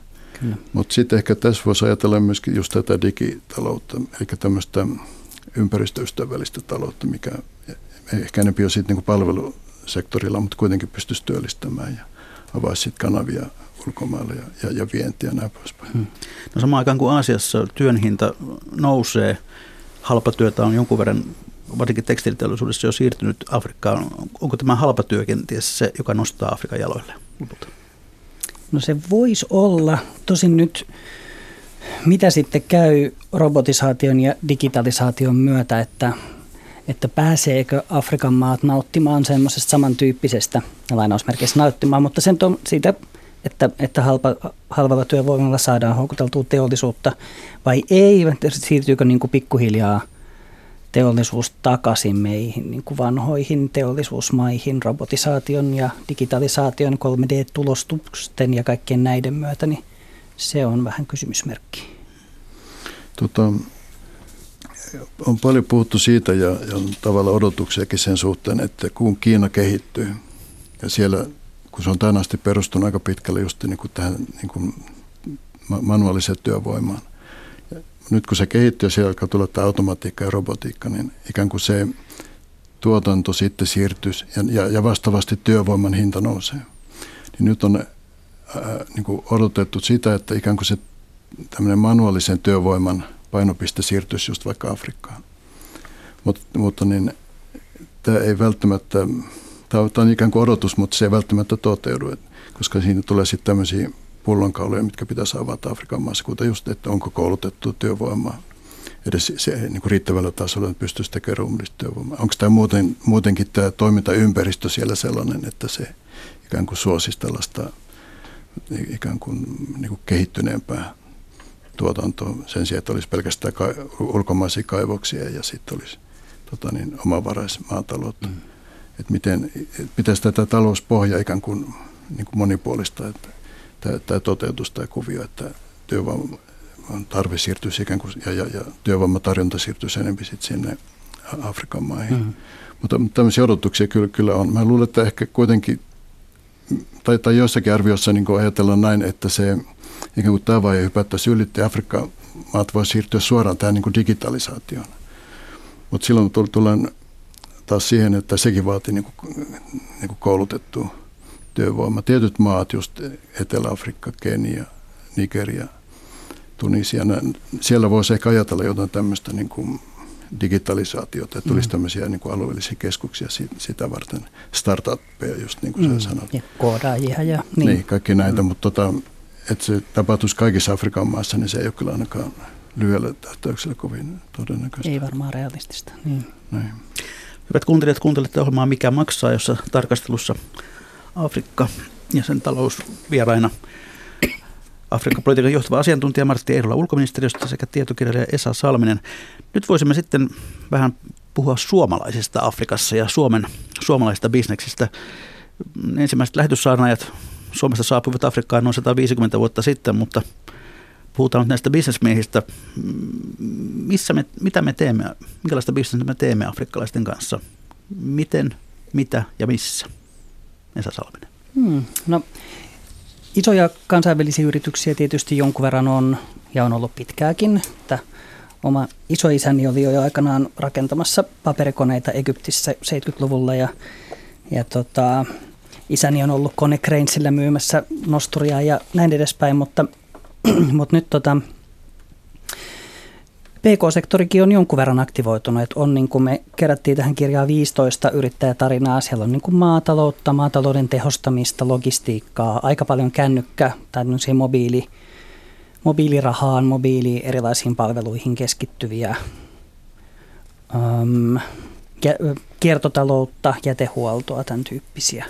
Mutta sitten ehkä tässä voisi ajatella myöskin just tätä digitaloutta, eli tämmöistä ympäristöystävällistä taloutta, mikä ehkä enemmän on sitten niin palvelusektorilla, mutta kuitenkin pystyisi työllistämään ja avaisi sitten kanavia ulkomaille ja, ja, ja vientiä ja näin poispäin. Hmm. No samaan aikaan kuin Aasiassa työn hinta nousee – halpatyötä on jonkun verran, varsinkin tekstiiliteollisuudessa jo siirtynyt Afrikkaan. Onko tämä halpatyö kenties se, joka nostaa Afrikan jaloille No se voisi olla. Tosin nyt mitä sitten käy robotisaation ja digitalisaation myötä, että, että pääseekö Afrikan maat nauttimaan semmoisesta samantyyppisestä, lainausmerkeissä nauttimaan, mutta sen to, siitä, että, että halpa, halvalla työvoimalla saadaan houkuteltua teollisuutta vai ei, siirtyykö niin kuin pikkuhiljaa teollisuus takaisin meihin niin kuin vanhoihin teollisuusmaihin robotisaation ja digitalisaation, 3D-tulostusten ja kaikkien näiden myötä, niin se on vähän kysymysmerkki. Tota, on paljon puhuttu siitä ja, ja on tavallaan odotuksiakin sen suhteen, että kun Kiina kehittyy ja siellä, kun se on tänään asti perustunut aika pitkälle just niin kuin tähän niin kuin manuaaliseen työvoimaan, nyt kun se kehittyy ja siellä alkaa tulla tämä automatiikka ja robotiikka, niin ikään kuin se tuotanto sitten siirtyisi ja, ja, ja vastaavasti työvoiman hinta nousee. Niin nyt on ää, niin kuin odotettu sitä, että ikään kuin se tämmöinen manuaalisen työvoiman painopiste siirtyisi just vaikka Afrikkaan. Mut, mutta niin, tämä ei välttämättä, tämä on ikään kuin odotus, mutta se ei välttämättä toteudu, koska siinä tulee sitten tämmöisiä pullonkauloja, mitkä pitäisi avata Afrikan maassa, kuten just, että onko koulutettu työvoimaa edes se, niin kuin riittävällä tasolla, että pystyisi tekemään työvoimaa. Onko tämä muuten, muutenkin tämä toimintaympäristö siellä sellainen, että se ikään kuin suosisi tällaista ikään kuin, niin kuin kehittyneempää tuotantoa sen sijaan, että olisi pelkästään ka- ulkomaisia kaivoksia ja sitten olisi tota niin, omavaraismaataloutta. Mm. Että miten, pitäisi tätä talouspohjaa ikään kuin, niin kuin monipuolista, että tämä, tämä toteutus, tämä kuvio, että työvoiman tarve siirtyisi ikään kuin, ja, ja, ja työvoimatarjonta siirtyisi enemmän sitten sinne Afrikan maihin. Mm-hmm. Mutta tämmöisiä odotuksia kyllä, kyllä on. Mä luulen, että ehkä kuitenkin, tai, tai joissakin arvioissa niin ajatellaan näin, että se ikään kuin tämä vaihe hypättäisiin ylitti Afrikan maat voi siirtyä suoraan tähän niin kuin digitalisaatioon. Mutta silloin tullaan taas siihen, että sekin vaatii niin kuin, niin kuin koulutettua työvoima. Tietyt maat, just Etelä-Afrikka, Kenia, Nigeria, Tunisia, siellä voisi ehkä ajatella jotain tämmöistä niin kuin digitalisaatiota, että tulisi mm. tämmöisiä niin kuin alueellisia keskuksia sitä varten, startuppeja just niin kuin mm. sä sanoit. Ja koodaajia ja niin. niin kaikki näitä, mm. mutta tota, että se tapahtuisi kaikissa Afrikan maissa, niin se ei ole kyllä ainakaan lyhyellä tähtäyksellä kovin todennäköistä. Ei varmaan realistista. Niin. Näin. Hyvät kuuntelijat, kuuntelette ohjelmaa Mikä maksaa, jossa tarkastelussa Afrikka ja sen talous vieraina Afrikan politiikan johtava asiantuntija Martti Eerola ulkoministeriöstä sekä tietokirjailija Esa Salminen. Nyt voisimme sitten vähän puhua suomalaisista Afrikassa ja Suomen suomalaisista bisneksistä. Ensimmäiset lähetyssaarnaajat Suomesta saapuivat Afrikkaan noin 150 vuotta sitten, mutta puhutaan nyt näistä bisnesmiehistä. Missä me, mitä me teemme, minkälaista bisnestä me teemme afrikkalaisten kanssa? Miten, mitä ja missä? Esa Salminen. Hmm, no, isoja kansainvälisiä yrityksiä tietysti jonkun verran on ja on ollut pitkääkin. Että oma isoisäni oli jo aikanaan rakentamassa paperikoneita Egyptissä 70-luvulla ja, ja tota, isäni on ollut Kone Cranesillä myymässä nosturia ja näin edespäin, mutta, mutta nyt tota, PK-sektorikin on jonkun verran aktivoitunut. Että on, niin kuin me kerättiin tähän kirjaan 15 yrittäjätarinaa. Siellä on niin kuin maataloutta, maatalouden tehostamista, logistiikkaa, aika paljon kännykkä tai mobiili, mobiilirahaan, mobiili erilaisiin palveluihin keskittyviä. Um, kiertotaloutta, jätehuoltoa, tämän tyyppisiä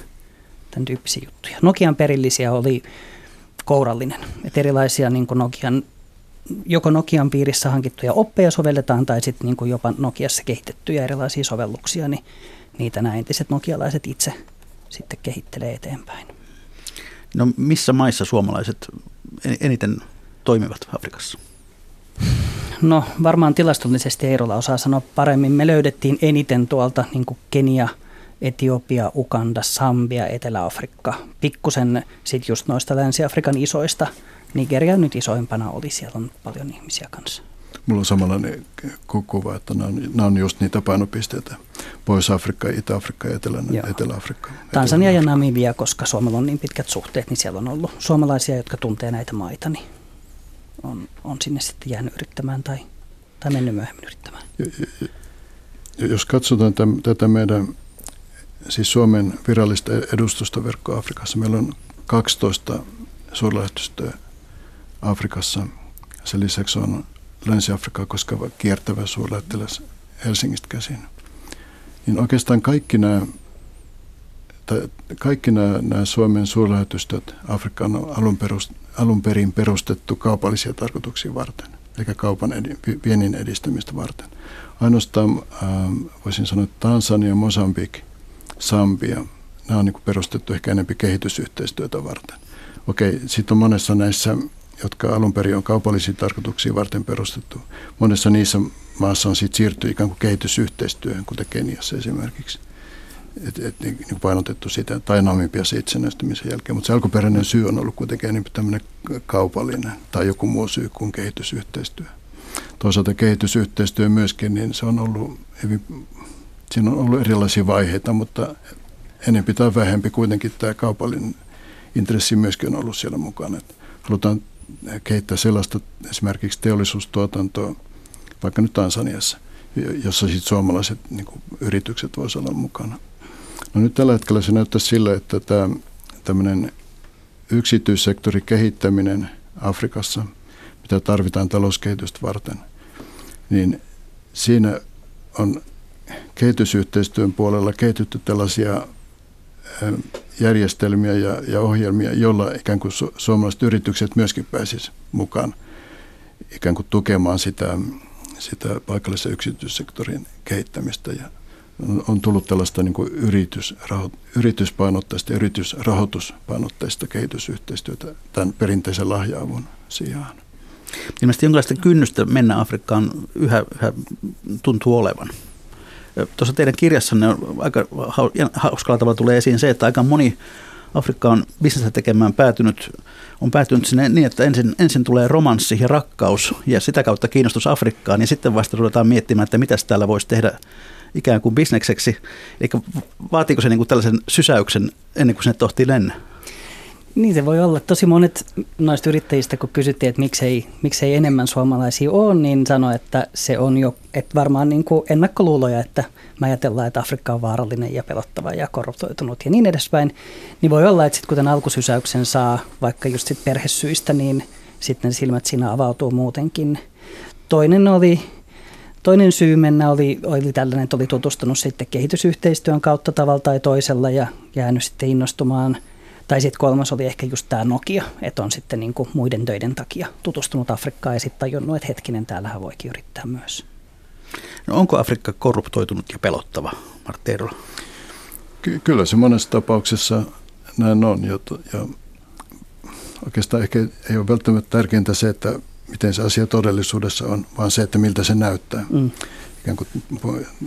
tämän tyyppisiä juttuja. Nokian perillisiä oli kourallinen, että erilaisia niin Nokian, joko Nokian piirissä hankittuja oppeja sovelletaan tai sitten niin jopa Nokiassa kehitettyjä erilaisia sovelluksia, niin niitä nämä entiset nokialaiset itse sitten kehittelee eteenpäin. No missä maissa suomalaiset eniten toimivat Afrikassa? No varmaan tilastollisesti Eirola osaa sanoa paremmin. Me löydettiin eniten tuolta niin Kenia – Etiopia, Uganda, Sambia, Etelä-Afrikka. Pikkusen sitten just noista Länsi-Afrikan isoista. Nigeria nyt isoimpana oli, siellä on paljon ihmisiä kanssa. Mulla on samanlainen kuva, että nämä on, nämä on just niitä painopisteitä. Pohjois-Afrikka, Itä-Afrikka ja Etelä, Etelä-Afrikka. Tansania ja Namibia, koska Suomella on niin pitkät suhteet, niin siellä on ollut suomalaisia, jotka tuntee näitä maita, niin on, on sinne sitten jäänyt yrittämään tai, tai mennyt myöhemmin yrittämään. Jos katsotaan tätä meidän siis Suomen virallista edustustoverkkoa Afrikassa. Meillä on 12 suurlähetystöä Afrikassa. Sen lisäksi on Länsi-Afrikkaa koskeva kiertävä suurlähettiläs Helsingistä käsin. Niin oikeastaan kaikki nämä, tai kaikki nämä, nämä Suomen suurlähetystöt Afrikkaan on alun, perust, alun perin perustettu kaupallisia tarkoituksia varten, eikä kaupan edi, viennin edistämistä varten. Ainoastaan ähm, voisin sanoa, että Tansania, Mosambik Sambia. Nämä on niin kuin perustettu ehkä enemmän kehitysyhteistyötä varten. Okei, sitten on monessa näissä, jotka alun perin on kaupallisia tarkoituksia varten perustettu. Monessa niissä maassa on sitten siirtynyt ikään kuin kehitysyhteistyöhön, kuten Keniassa esimerkiksi. Et, et, niin, niin painotettu sitä, tai Namibiassa itsenäistymisen jälkeen. Mutta se alkuperäinen syy on ollut kuitenkin enemmän tämmöinen kaupallinen tai joku muu syy kuin kehitysyhteistyö. Toisaalta kehitysyhteistyö myöskin, niin se on ollut hyvin Siinä on ollut erilaisia vaiheita, mutta enempi tai vähempi kuitenkin tämä kaupallinen intressi myöskin on ollut siellä mukana. Että halutaan kehittää sellaista esimerkiksi teollisuustuotantoa, vaikka nyt Tansaniassa, jossa sitten suomalaiset niin kuin, yritykset voisivat olla mukana. No nyt tällä hetkellä se näyttää sillä, että tämä tämmöinen yksityissektorin kehittäminen Afrikassa, mitä tarvitaan talouskehitystä varten, niin siinä on kehitysyhteistyön puolella kehitetty tällaisia järjestelmiä ja, ja ohjelmia, joilla ikään kuin su- suomalaiset yritykset myöskin pääsisivät mukaan ikään kuin tukemaan sitä, sitä paikallisen yksityissektorin kehittämistä. Ja on, on tullut tällaista niin kuin yritysraho- yrityspainotteista, yritysrahoituspainotteista kehitysyhteistyötä tämän perinteisen lahjaavun sijaan. Ilmeisesti jonkinlaista kynnystä mennä Afrikkaan yhä, yhä tuntuu olevan. Tuossa teidän kirjassanne on aika hauskalla tavalla tulee esiin se, että aika moni Afrikka on bisnestä tekemään päätynyt, on päätynyt sinne niin, että ensin, ensin tulee romanssi ja rakkaus ja sitä kautta kiinnostus Afrikkaan ja sitten vasta ruvetaan miettimään, että mitä täällä voisi tehdä ikään kuin bisnekseksi. Eli vaatiiko se niin kuin tällaisen sysäyksen ennen kuin sinne tohtii lennä? Niin se voi olla. Tosi monet noista yrittäjistä, kun kysyttiin, että miksei, miksei enemmän suomalaisia ole, niin sanoi, että se on jo että varmaan niin kuin ennakkoluuloja, että me ajatellaan, että Afrikka on vaarallinen ja pelottava ja korruptoitunut ja niin edespäin. Niin voi olla, että sitten kun tämän alkusysäyksen saa vaikka just sit perhesyistä, niin sitten silmät siinä avautuu muutenkin. Toinen oli Toinen syy mennä oli, oli tällainen, että oli tutustunut sitten kehitysyhteistyön kautta tavalla tai toisella ja jäänyt sitten innostumaan – tai sitten kolmas oli ehkä just tämä Nokia, että on sitten niin kuin muiden töiden takia tutustunut Afrikkaan ja sitten tajunnut, että hetkinen, täällähän voikin yrittää myös. No onko Afrikka korruptoitunut ja pelottava, Martti Ky- kyllä se monessa tapauksessa näin on. Ja, ja oikeastaan ehkä ei ole välttämättä tärkeintä se, että miten se asia todellisuudessa on, vaan se, että miltä se näyttää. Mm. Ikään kuin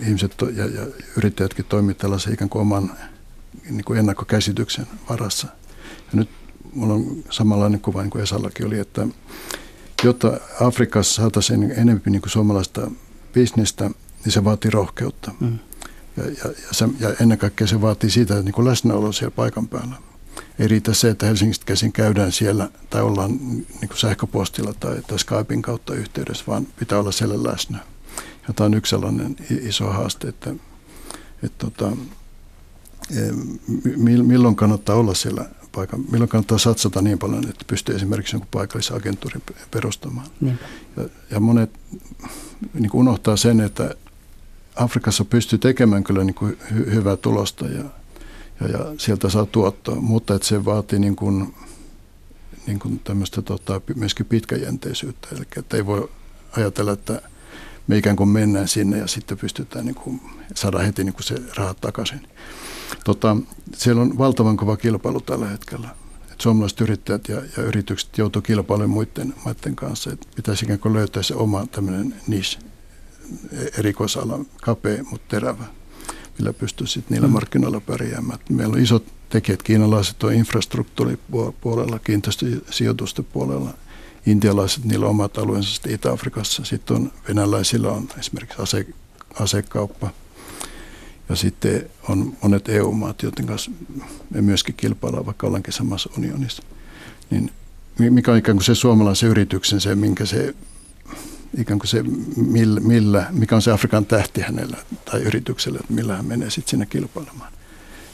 ihmiset ja, ja yrittäjätkin toimivat tällaisen ikään kuin oman niin kuin ennakkokäsityksen varassa. Ja nyt mulla on samanlainen kuva niin kuin Esallakin oli, että jotta Afrikassa saataisiin enemmän niin kuin suomalaista bisnestä, niin se vaatii rohkeutta. Mm. Ja, ja, ja, se, ja ennen kaikkea se vaatii siitä niin kuin läsnäolo siellä paikan päällä. Ei riitä se, että Helsingistä käsin käydään siellä tai ollaan niin kuin sähköpostilla tai, tai Skypein kautta yhteydessä, vaan pitää olla siellä läsnä. Ja tämä on yksi sellainen iso haaste, että, että, että tota, milloin kannattaa olla siellä paikan, milloin kannattaa satsata niin paljon, että pystyy esimerkiksi jonkun paikallisen agentuurin perustamaan. Ja, ja monet niin kuin unohtaa sen, että Afrikassa pystyy tekemään kyllä niin kuin hy- hyvää tulosta ja, ja, ja sieltä saa tuottoa, mutta että se vaatii niin kuin, niin kuin tämmöistä tota, myöskin pitkäjänteisyyttä. Eli että ei voi ajatella, että me ikään kuin mennään sinne ja sitten pystytään niin kuin, saada heti niin kuin se rahat takaisin. Tota, siellä on valtavan kova kilpailu tällä hetkellä. Et suomalaiset yrittäjät ja, ja yritykset joutuu kilpailemaan muiden maiden kanssa. Et pitäisi ikään kuin löytää se oma tämmöinen niche, erikoisala, kapea, mutta terävä, millä pystyy sitten niillä mm. markkinoilla pärjäämään. Meillä on isot tekijät, kiinalaiset on infrastruktuuripuolella, kiinteistösijoitusten puolella, intialaiset, niillä on omat alueensa sitten Itä-Afrikassa. Sitten on venäläisillä on esimerkiksi ase, asekauppa – ja sitten on monet EU-maat, joiden kanssa me myöskin kilpaillaan, vaikka ollaankin samassa unionissa. Niin mikä on ikään kuin se suomalaisen yrityksen se, minkä se, ikään kuin se millä, millä, mikä on se Afrikan tähti hänellä tai yritykselle, että millä hän menee sitten sinne kilpailemaan.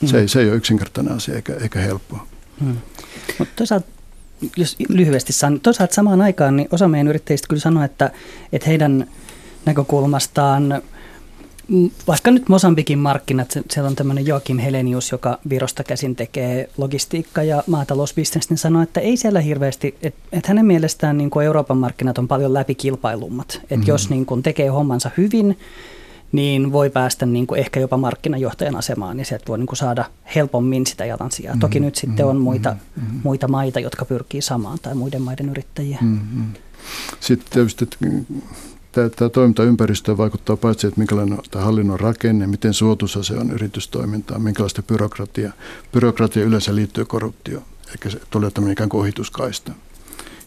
Hmm. Se, se ei ole yksinkertainen asia eikä, eikä helppoa. Hmm. Mutta toisaalta jos lyhyesti sanon, toisaalta samaan aikaan niin osa meidän yrittäjistä kyllä sanoo, että, että heidän näkökulmastaan vaikka nyt Mosambikin markkinat, siellä on tämmöinen Joakim Helenius, joka Virosta käsin tekee logistiikka- ja maatalousbisnestä, niin sanoo, että ei siellä hirveästi, että et hänen mielestään niin kuin Euroopan markkinat on paljon läpikilpailummat. Että mm-hmm. jos niin kuin tekee hommansa hyvin, niin voi päästä niin kuin ehkä jopa markkinajohtajan asemaan, niin sieltä voi niin kuin saada helpommin sitä jalansijaa. Mm-hmm. Toki nyt sitten on muita, mm-hmm. muita maita, jotka pyrkii samaan, tai muiden maiden yrittäjiä. Mm-hmm. Sitten tietysti tämä, toimintaympäristö vaikuttaa paitsi, että minkälainen on tämä hallinnon rakenne, miten suotuisa se on yritystoimintaa, minkälaista byrokratia. Byrokratia yleensä liittyy korruptioon, eikä se tulee tämmöinen ikään kuin ohituskaista,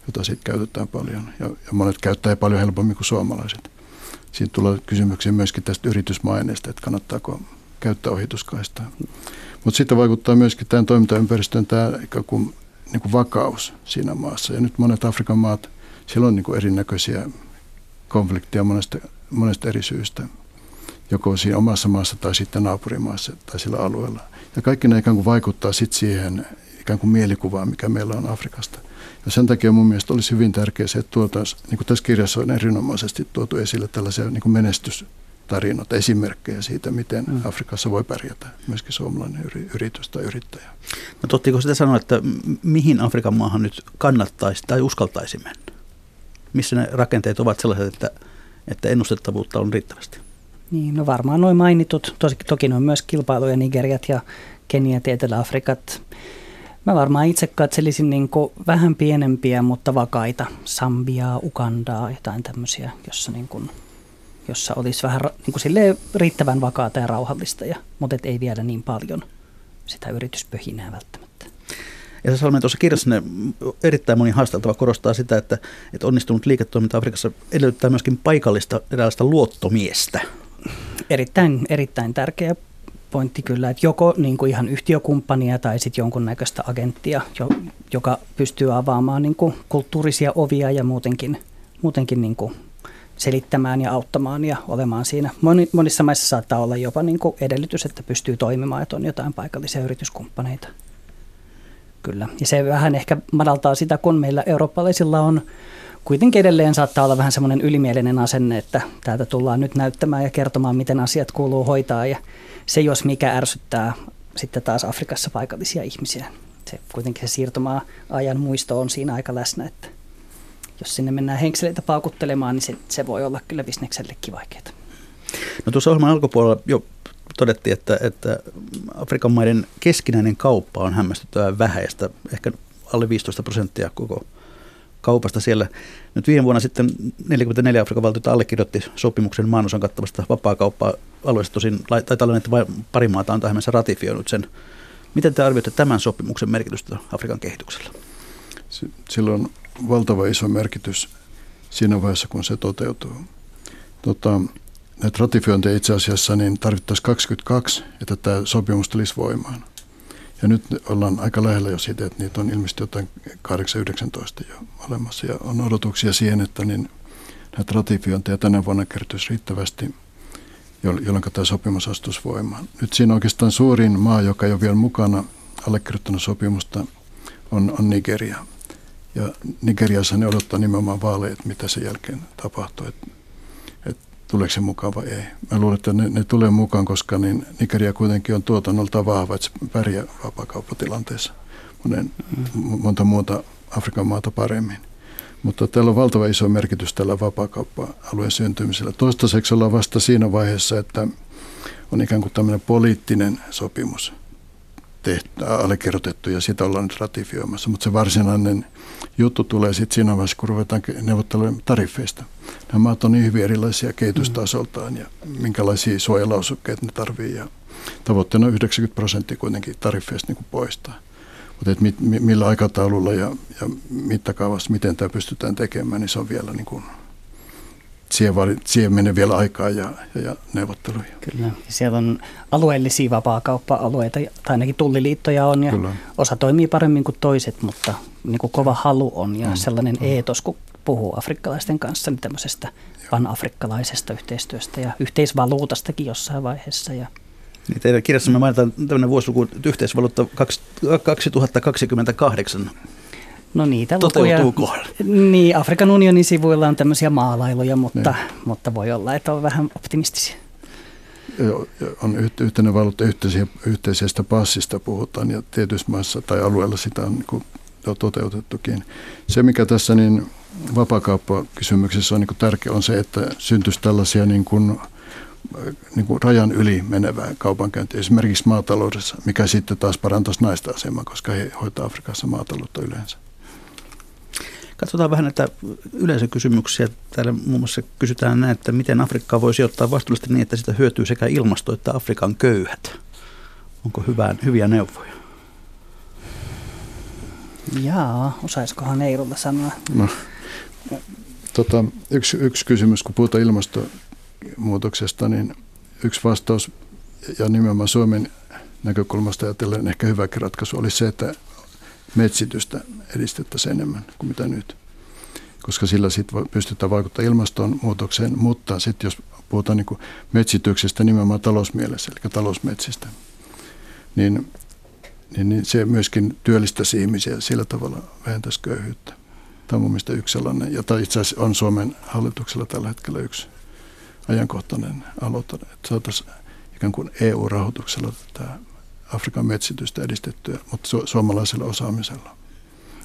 jota siitä käytetään paljon. Ja, ja monet käyttää paljon helpommin kuin suomalaiset. Siitä tulee kysymyksiä myöskin tästä yritysmaineesta, että kannattaako käyttää ohituskaista. Mutta sitten vaikuttaa myöskin tämän toimintaympäristön tämä ikään kuin, niin kuin vakaus siinä maassa. Ja nyt monet Afrikan maat, siellä on niin kuin erinäköisiä konfliktia monesta, monesta eri syystä, joko siinä omassa maassa tai sitten naapurimaassa tai sillä alueella. Ja kaikki ne ikään kuin vaikuttaa sitten siihen ikään kuin mielikuvaan, mikä meillä on Afrikasta. Ja sen takia mun mielestä olisi hyvin tärkeää se, että tuotaisiin, niin kuin tässä kirjassa on erinomaisesti tuotu esille tällaisia niin kuin menestystarinoita, esimerkkejä siitä, miten mm. Afrikassa voi pärjätä myöskin suomalainen yritys tai yrittäjä. No tottiko sitä sanoa, että mihin Afrikan maahan nyt kannattaisi tai uskaltaisi mennä? Missä ne rakenteet ovat sellaiset, että, että ennustettavuutta on riittävästi? Niin, no varmaan noin mainitut, tosi, toki on myös kilpailuja Nigeriat ja Keniat ja Etelä-Afrikat. Mä varmaan itse katselisin niin vähän pienempiä, mutta vakaita. Sambiaa, Ugandaa, jotain tämmöisiä, jossa, niin kuin, jossa olisi vähän niin kuin riittävän vakaata ja rauhallista, ja, mutta et ei vielä niin paljon sitä yrityspöhinää välttämättä. Ja Salmen tuossa kirjassa erittäin moni haasteltava korostaa sitä, että, että onnistunut liiketoiminta Afrikassa edellyttää myöskin paikallista eräänlaista luottomiestä. Erittäin, erittäin tärkeä pointti kyllä, että joko niin kuin ihan yhtiökumppania tai sitten jonkunnäköistä agenttia, joka pystyy avaamaan niin kuin kulttuurisia ovia ja muutenkin, muutenkin niin kuin selittämään ja auttamaan ja olemaan siinä. Monissa maissa saattaa olla jopa niin kuin edellytys, että pystyy toimimaan, että on jotain paikallisia yrityskumppaneita. Kyllä. Ja se vähän ehkä madaltaa sitä, kun meillä eurooppalaisilla on kuitenkin edelleen saattaa olla vähän semmoinen ylimielinen asenne, että täältä tullaan nyt näyttämään ja kertomaan, miten asiat kuuluu hoitaa. Ja se, jos mikä ärsyttää sitten taas Afrikassa paikallisia ihmisiä. Se kuitenkin se siirtomaa ajan muisto on siinä aika läsnä, että jos sinne mennään henkseleitä paukuttelemaan, niin se, se voi olla kyllä bisneksellekin vaikeaa. No tuossa ohjelman alkupuolella jo todettiin, että, että Afrikan maiden keskinäinen kauppa on hämmästyttävän vähäistä, ehkä alle 15 prosenttia koko kaupasta siellä. Nyt viime vuonna sitten 44 Afrikan valtiota allekirjoitti sopimuksen maanosan kattavasta vapaakauppa-alueesta. Tosin tai tällainen, että vain pari maata on tähän ratifioinut sen. Miten te arvioitte tämän sopimuksen merkitystä Afrikan kehityksellä? Sillä on valtava iso merkitys siinä vaiheessa, kun se toteutuu. Tota, näitä ratifiointeja itse asiassa niin tarvittaisiin 22, että tämä sopimus tulisi voimaan. Ja nyt ollaan aika lähellä jo siitä, että niitä on ilmeisesti jotain 8-19 jo olemassa. Ja on odotuksia siihen, että niin näitä ratifiointeja tänä vuonna kertyisi riittävästi, jolloin tämä sopimus astuisi voimaan. Nyt siinä oikeastaan suurin maa, joka ei ole vielä mukana allekirjoittanut sopimusta, on, on Nigeria. Ja Nigeriassa ne odottaa nimenomaan vaaleja, mitä sen jälkeen tapahtuu. Että tuleeko se mukaan vai ei. Mä luulen, että ne, ne tulee mukaan, koska niin Nigeria kuitenkin on tuotannolta vahva, että se pärjää vapaakauppatilanteessa monen, monta muuta Afrikan maata paremmin. Mutta tällä on valtava iso merkitys tällä vapaakauppa-alueen syntymisellä. Toistaiseksi ollaan vasta siinä vaiheessa, että on ikään kuin tämmöinen poliittinen sopimus – tehty, allekirjoitettu ja sitä ollaan nyt ratifioimassa. Mutta se varsinainen juttu tulee sitten siinä vaiheessa, kun ruvetaan neuvottelemaan tariffeista. Nämä maat on niin hyvin erilaisia kehitystasoltaan ja minkälaisia suojalausukkeita ne tarvii. Ja tavoitteena on 90 prosenttia kuitenkin tariffeista niin poistaa. Mutta mit, millä aikataululla ja, ja mittakaavassa, miten tämä pystytään tekemään, niin se on vielä niin kuin siihen, siihen menee vielä aikaa ja, ja, ja neuvotteluja. Kyllä. Siellä on alueellisia vapaakauppa-alueita, tai ainakin tulliliittoja on, ja Kyllä. osa toimii paremmin kuin toiset, mutta niin kuin kova halu on, ja mm. sellainen mm. eetos, kun puhuu afrikkalaisten kanssa, niin tämmöisestä panafrikkalaisesta yhteistyöstä ja yhteisvaluutastakin jossain vaiheessa. Ja niin teidän kirjassamme mainitaan tämmöinen vuosiluku yhteisvaluutta 2028 No niitä lukuja. Niin, Afrikan unionin sivuilla on tämmöisiä maalailuja, mutta, niin. mutta voi olla, että on vähän optimistisia. On yhteinen valuutta, yhteisestä passista puhutaan ja tietyissä maissa tai alueella sitä on niin jo toteutettukin. Se, mikä tässä niin vapaakauppakysymyksessä on niin tärkeä, on se, että syntyisi tällaisia niin kuin, niin kuin rajan yli menevää kaupankäyntiä, esimerkiksi maataloudessa, mikä sitten taas parantaisi naista asemaa, koska he hoitaa Afrikassa maataloutta yleensä. Katsotaan vähän näitä yleisökysymyksiä. Täällä muun muassa kysytään näin, että miten Afrikkaa voisi ottaa vastuullisesti niin, että sitä hyötyy sekä ilmasto että Afrikan köyhät. Onko hyvää, hyviä neuvoja? Jaa, osaisikohan Eirulla sanoa? No, tota, yksi, yksi kysymys, kun puhutaan ilmastonmuutoksesta, niin yksi vastaus, ja nimenomaan Suomen näkökulmasta ajatellen ehkä hyväkin ratkaisu, oli se, että metsitystä edistettäisiin enemmän kuin mitä nyt. Koska sillä sitten pystytään vaikuttamaan ilmastonmuutokseen, mutta sitten jos puhutaan niin metsityksestä nimenomaan talousmielessä, eli talousmetsistä, niin, niin, niin se myöskin työllistäisi ihmisiä sillä tavalla vähentäisi köyhyyttä. Tämä on mun mielestä yksi sellainen, jota itse asiassa on Suomen hallituksella tällä hetkellä yksi ajankohtainen aloite, että saataisiin ikään kuin EU-rahoituksella tätä Afrikan metsitystä edistettyä, mutta su- suomalaisella osaamisella.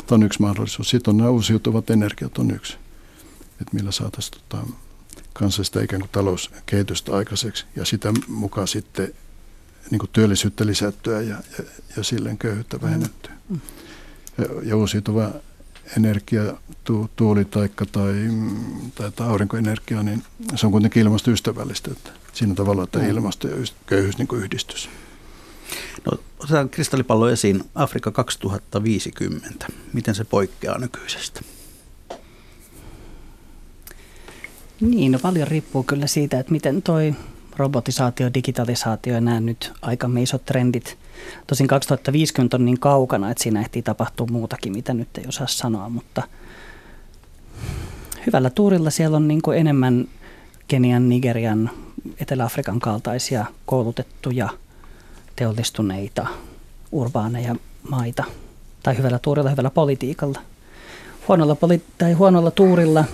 Tämä on yksi mahdollisuus. Sitten on nämä uusiutuvat energiat on yksi, että millä saataisiin tota, kansallista ikään kuin talouskehitystä aikaiseksi ja sitä mukaan sitten niin kuin työllisyyttä lisättyä ja, ja, ja silleen köyhyyttä vähennettyä. Mm. Ja, ja uusiutuva energia, tu, tuulitaikka tai, tai, tai aurinkoenergia, niin se on kuitenkin ilmastoystävällistä. Että siinä tavalla, että ilmasto ja köyhyys niin kuin yhdistys. No, otetaan kristallipallo esiin. Afrikka 2050. Miten se poikkeaa nykyisestä? Niin, no paljon riippuu kyllä siitä, että miten toi robotisaatio, digitalisaatio ja nämä nyt aikamme isot trendit. Tosin 2050 on niin kaukana, että siinä ehtii tapahtua muutakin, mitä nyt ei osaa sanoa, mutta hyvällä tuurilla siellä on niin enemmän Kenian, Nigerian, Etelä-Afrikan kaltaisia koulutettuja, teollistuneita, urbaaneja maita. Tai hyvällä tuurilla, hyvällä politiikalla. Huonolla, poli- tai huonolla tuurilla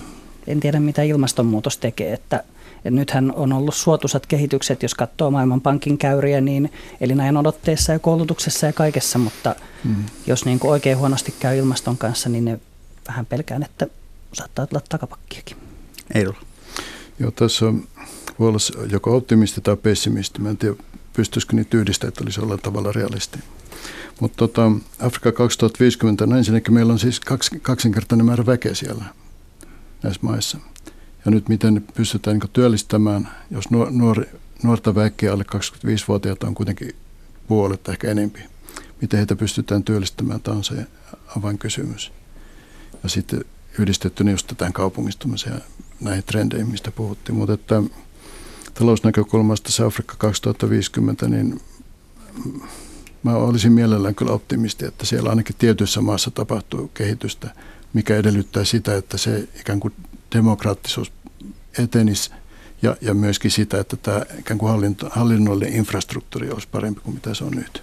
en tiedä mitä ilmastonmuutos tekee, että ja nythän on ollut suotuisat kehitykset, jos katsoo Maailmanpankin käyriä, niin elinajan odotteessa ja koulutuksessa ja kaikessa, mutta mm. jos niin kuin oikein huonosti käy ilmaston kanssa, niin ne vähän pelkään, että saattaa tulla takapakkiakin. Ei ole. Joo, tässä on, voi olla joko optimisti tai pessimisti. Mä en tiedä, pystyisikö niitä yhdistää, että olisi olla tavalla realisti. Mutta tota, Afrika 2050, no ensinnäkin meillä on siis kaks, kaksinkertainen määrä väkeä siellä näissä maissa. Ja nyt miten pystytään niin työllistämään, jos nuori, nuorta väkeä alle 25-vuotiaita on kuitenkin puolet ehkä enempi. Miten heitä pystytään työllistämään, tämä on se avainkysymys. Ja sitten yhdistettynä just tämän kaupungistumiseen ja näihin trendeihin, mistä puhuttiin. Mutta että talousnäkökulmasta se Afrikka 2050, niin mä olisin mielellään kyllä optimisti, että siellä ainakin tietyissä maassa tapahtuu kehitystä, mikä edellyttää sitä, että se ikään kuin demokraattisuus etenisi ja, ja myöskin sitä, että tämä ikään kuin hallinnollinen infrastruktuuri olisi parempi kuin mitä se on nyt.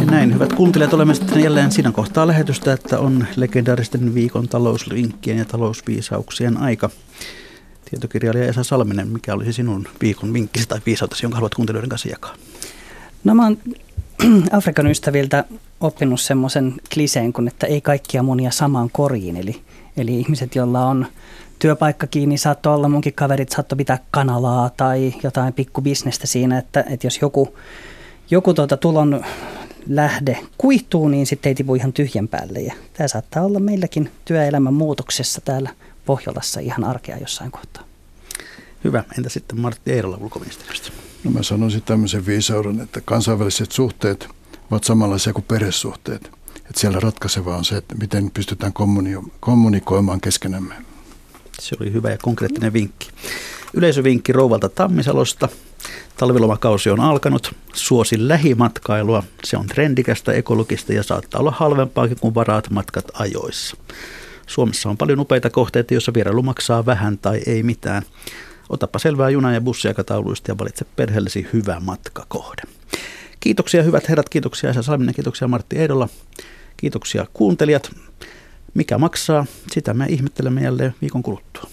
Ja näin, hyvät kuuntelijat, olemme sitten jälleen siinä kohtaa lähetystä, että on legendaaristen viikon talouslinkkien ja talousviisauksien aika. Tietokirjailija Esa Salminen, mikä olisi sinun viikon vinkkisi tai viisautesi, jonka haluat kuuntelijoiden kanssa jakaa? No mä oon Afrikan ystäviltä oppinut semmoisen kliseen kuin, että ei kaikkia munia samaan koriin. Eli, eli ihmiset, joilla on työpaikka kiinni, saattoi olla munkin kaverit, saattoi pitää kanalaa tai jotain pikkubisnestä siinä, että, että jos joku, joku tuota tulon lähde kuihtuu, niin sitten ei tipu ihan tyhjän päälle. Ja tämä saattaa olla meilläkin työelämän muutoksessa täällä Pohjolassa ihan arkea jossain kohtaa. Hyvä. Entä sitten Martti Eerola ulkoministeriöstä? No mä sanoisin tämmöisen viisauden, että kansainväliset suhteet ovat samanlaisia kuin perhesuhteet. Että siellä ratkaisevaa on se, että miten pystytään kommunikoimaan keskenämme. Se oli hyvä ja konkreettinen vinkki. Yleisövinkki Rouvalta Tammisalosta. Talvilomakausi on alkanut. Suosi lähimatkailua. Se on trendikästä, ekologista ja saattaa olla halvempaakin kuin varaat matkat ajoissa. Suomessa on paljon upeita kohteita, joissa vierailu maksaa vähän tai ei mitään. Otapa selvää juna- ja bussiaikatauluista ja valitse perheellesi hyvä matkakohde. Kiitoksia hyvät herrat, kiitoksia Esa Salminen, kiitoksia Martti Eidolla, kiitoksia kuuntelijat. Mikä maksaa, sitä me ihmettelemme jälleen viikon kuluttua.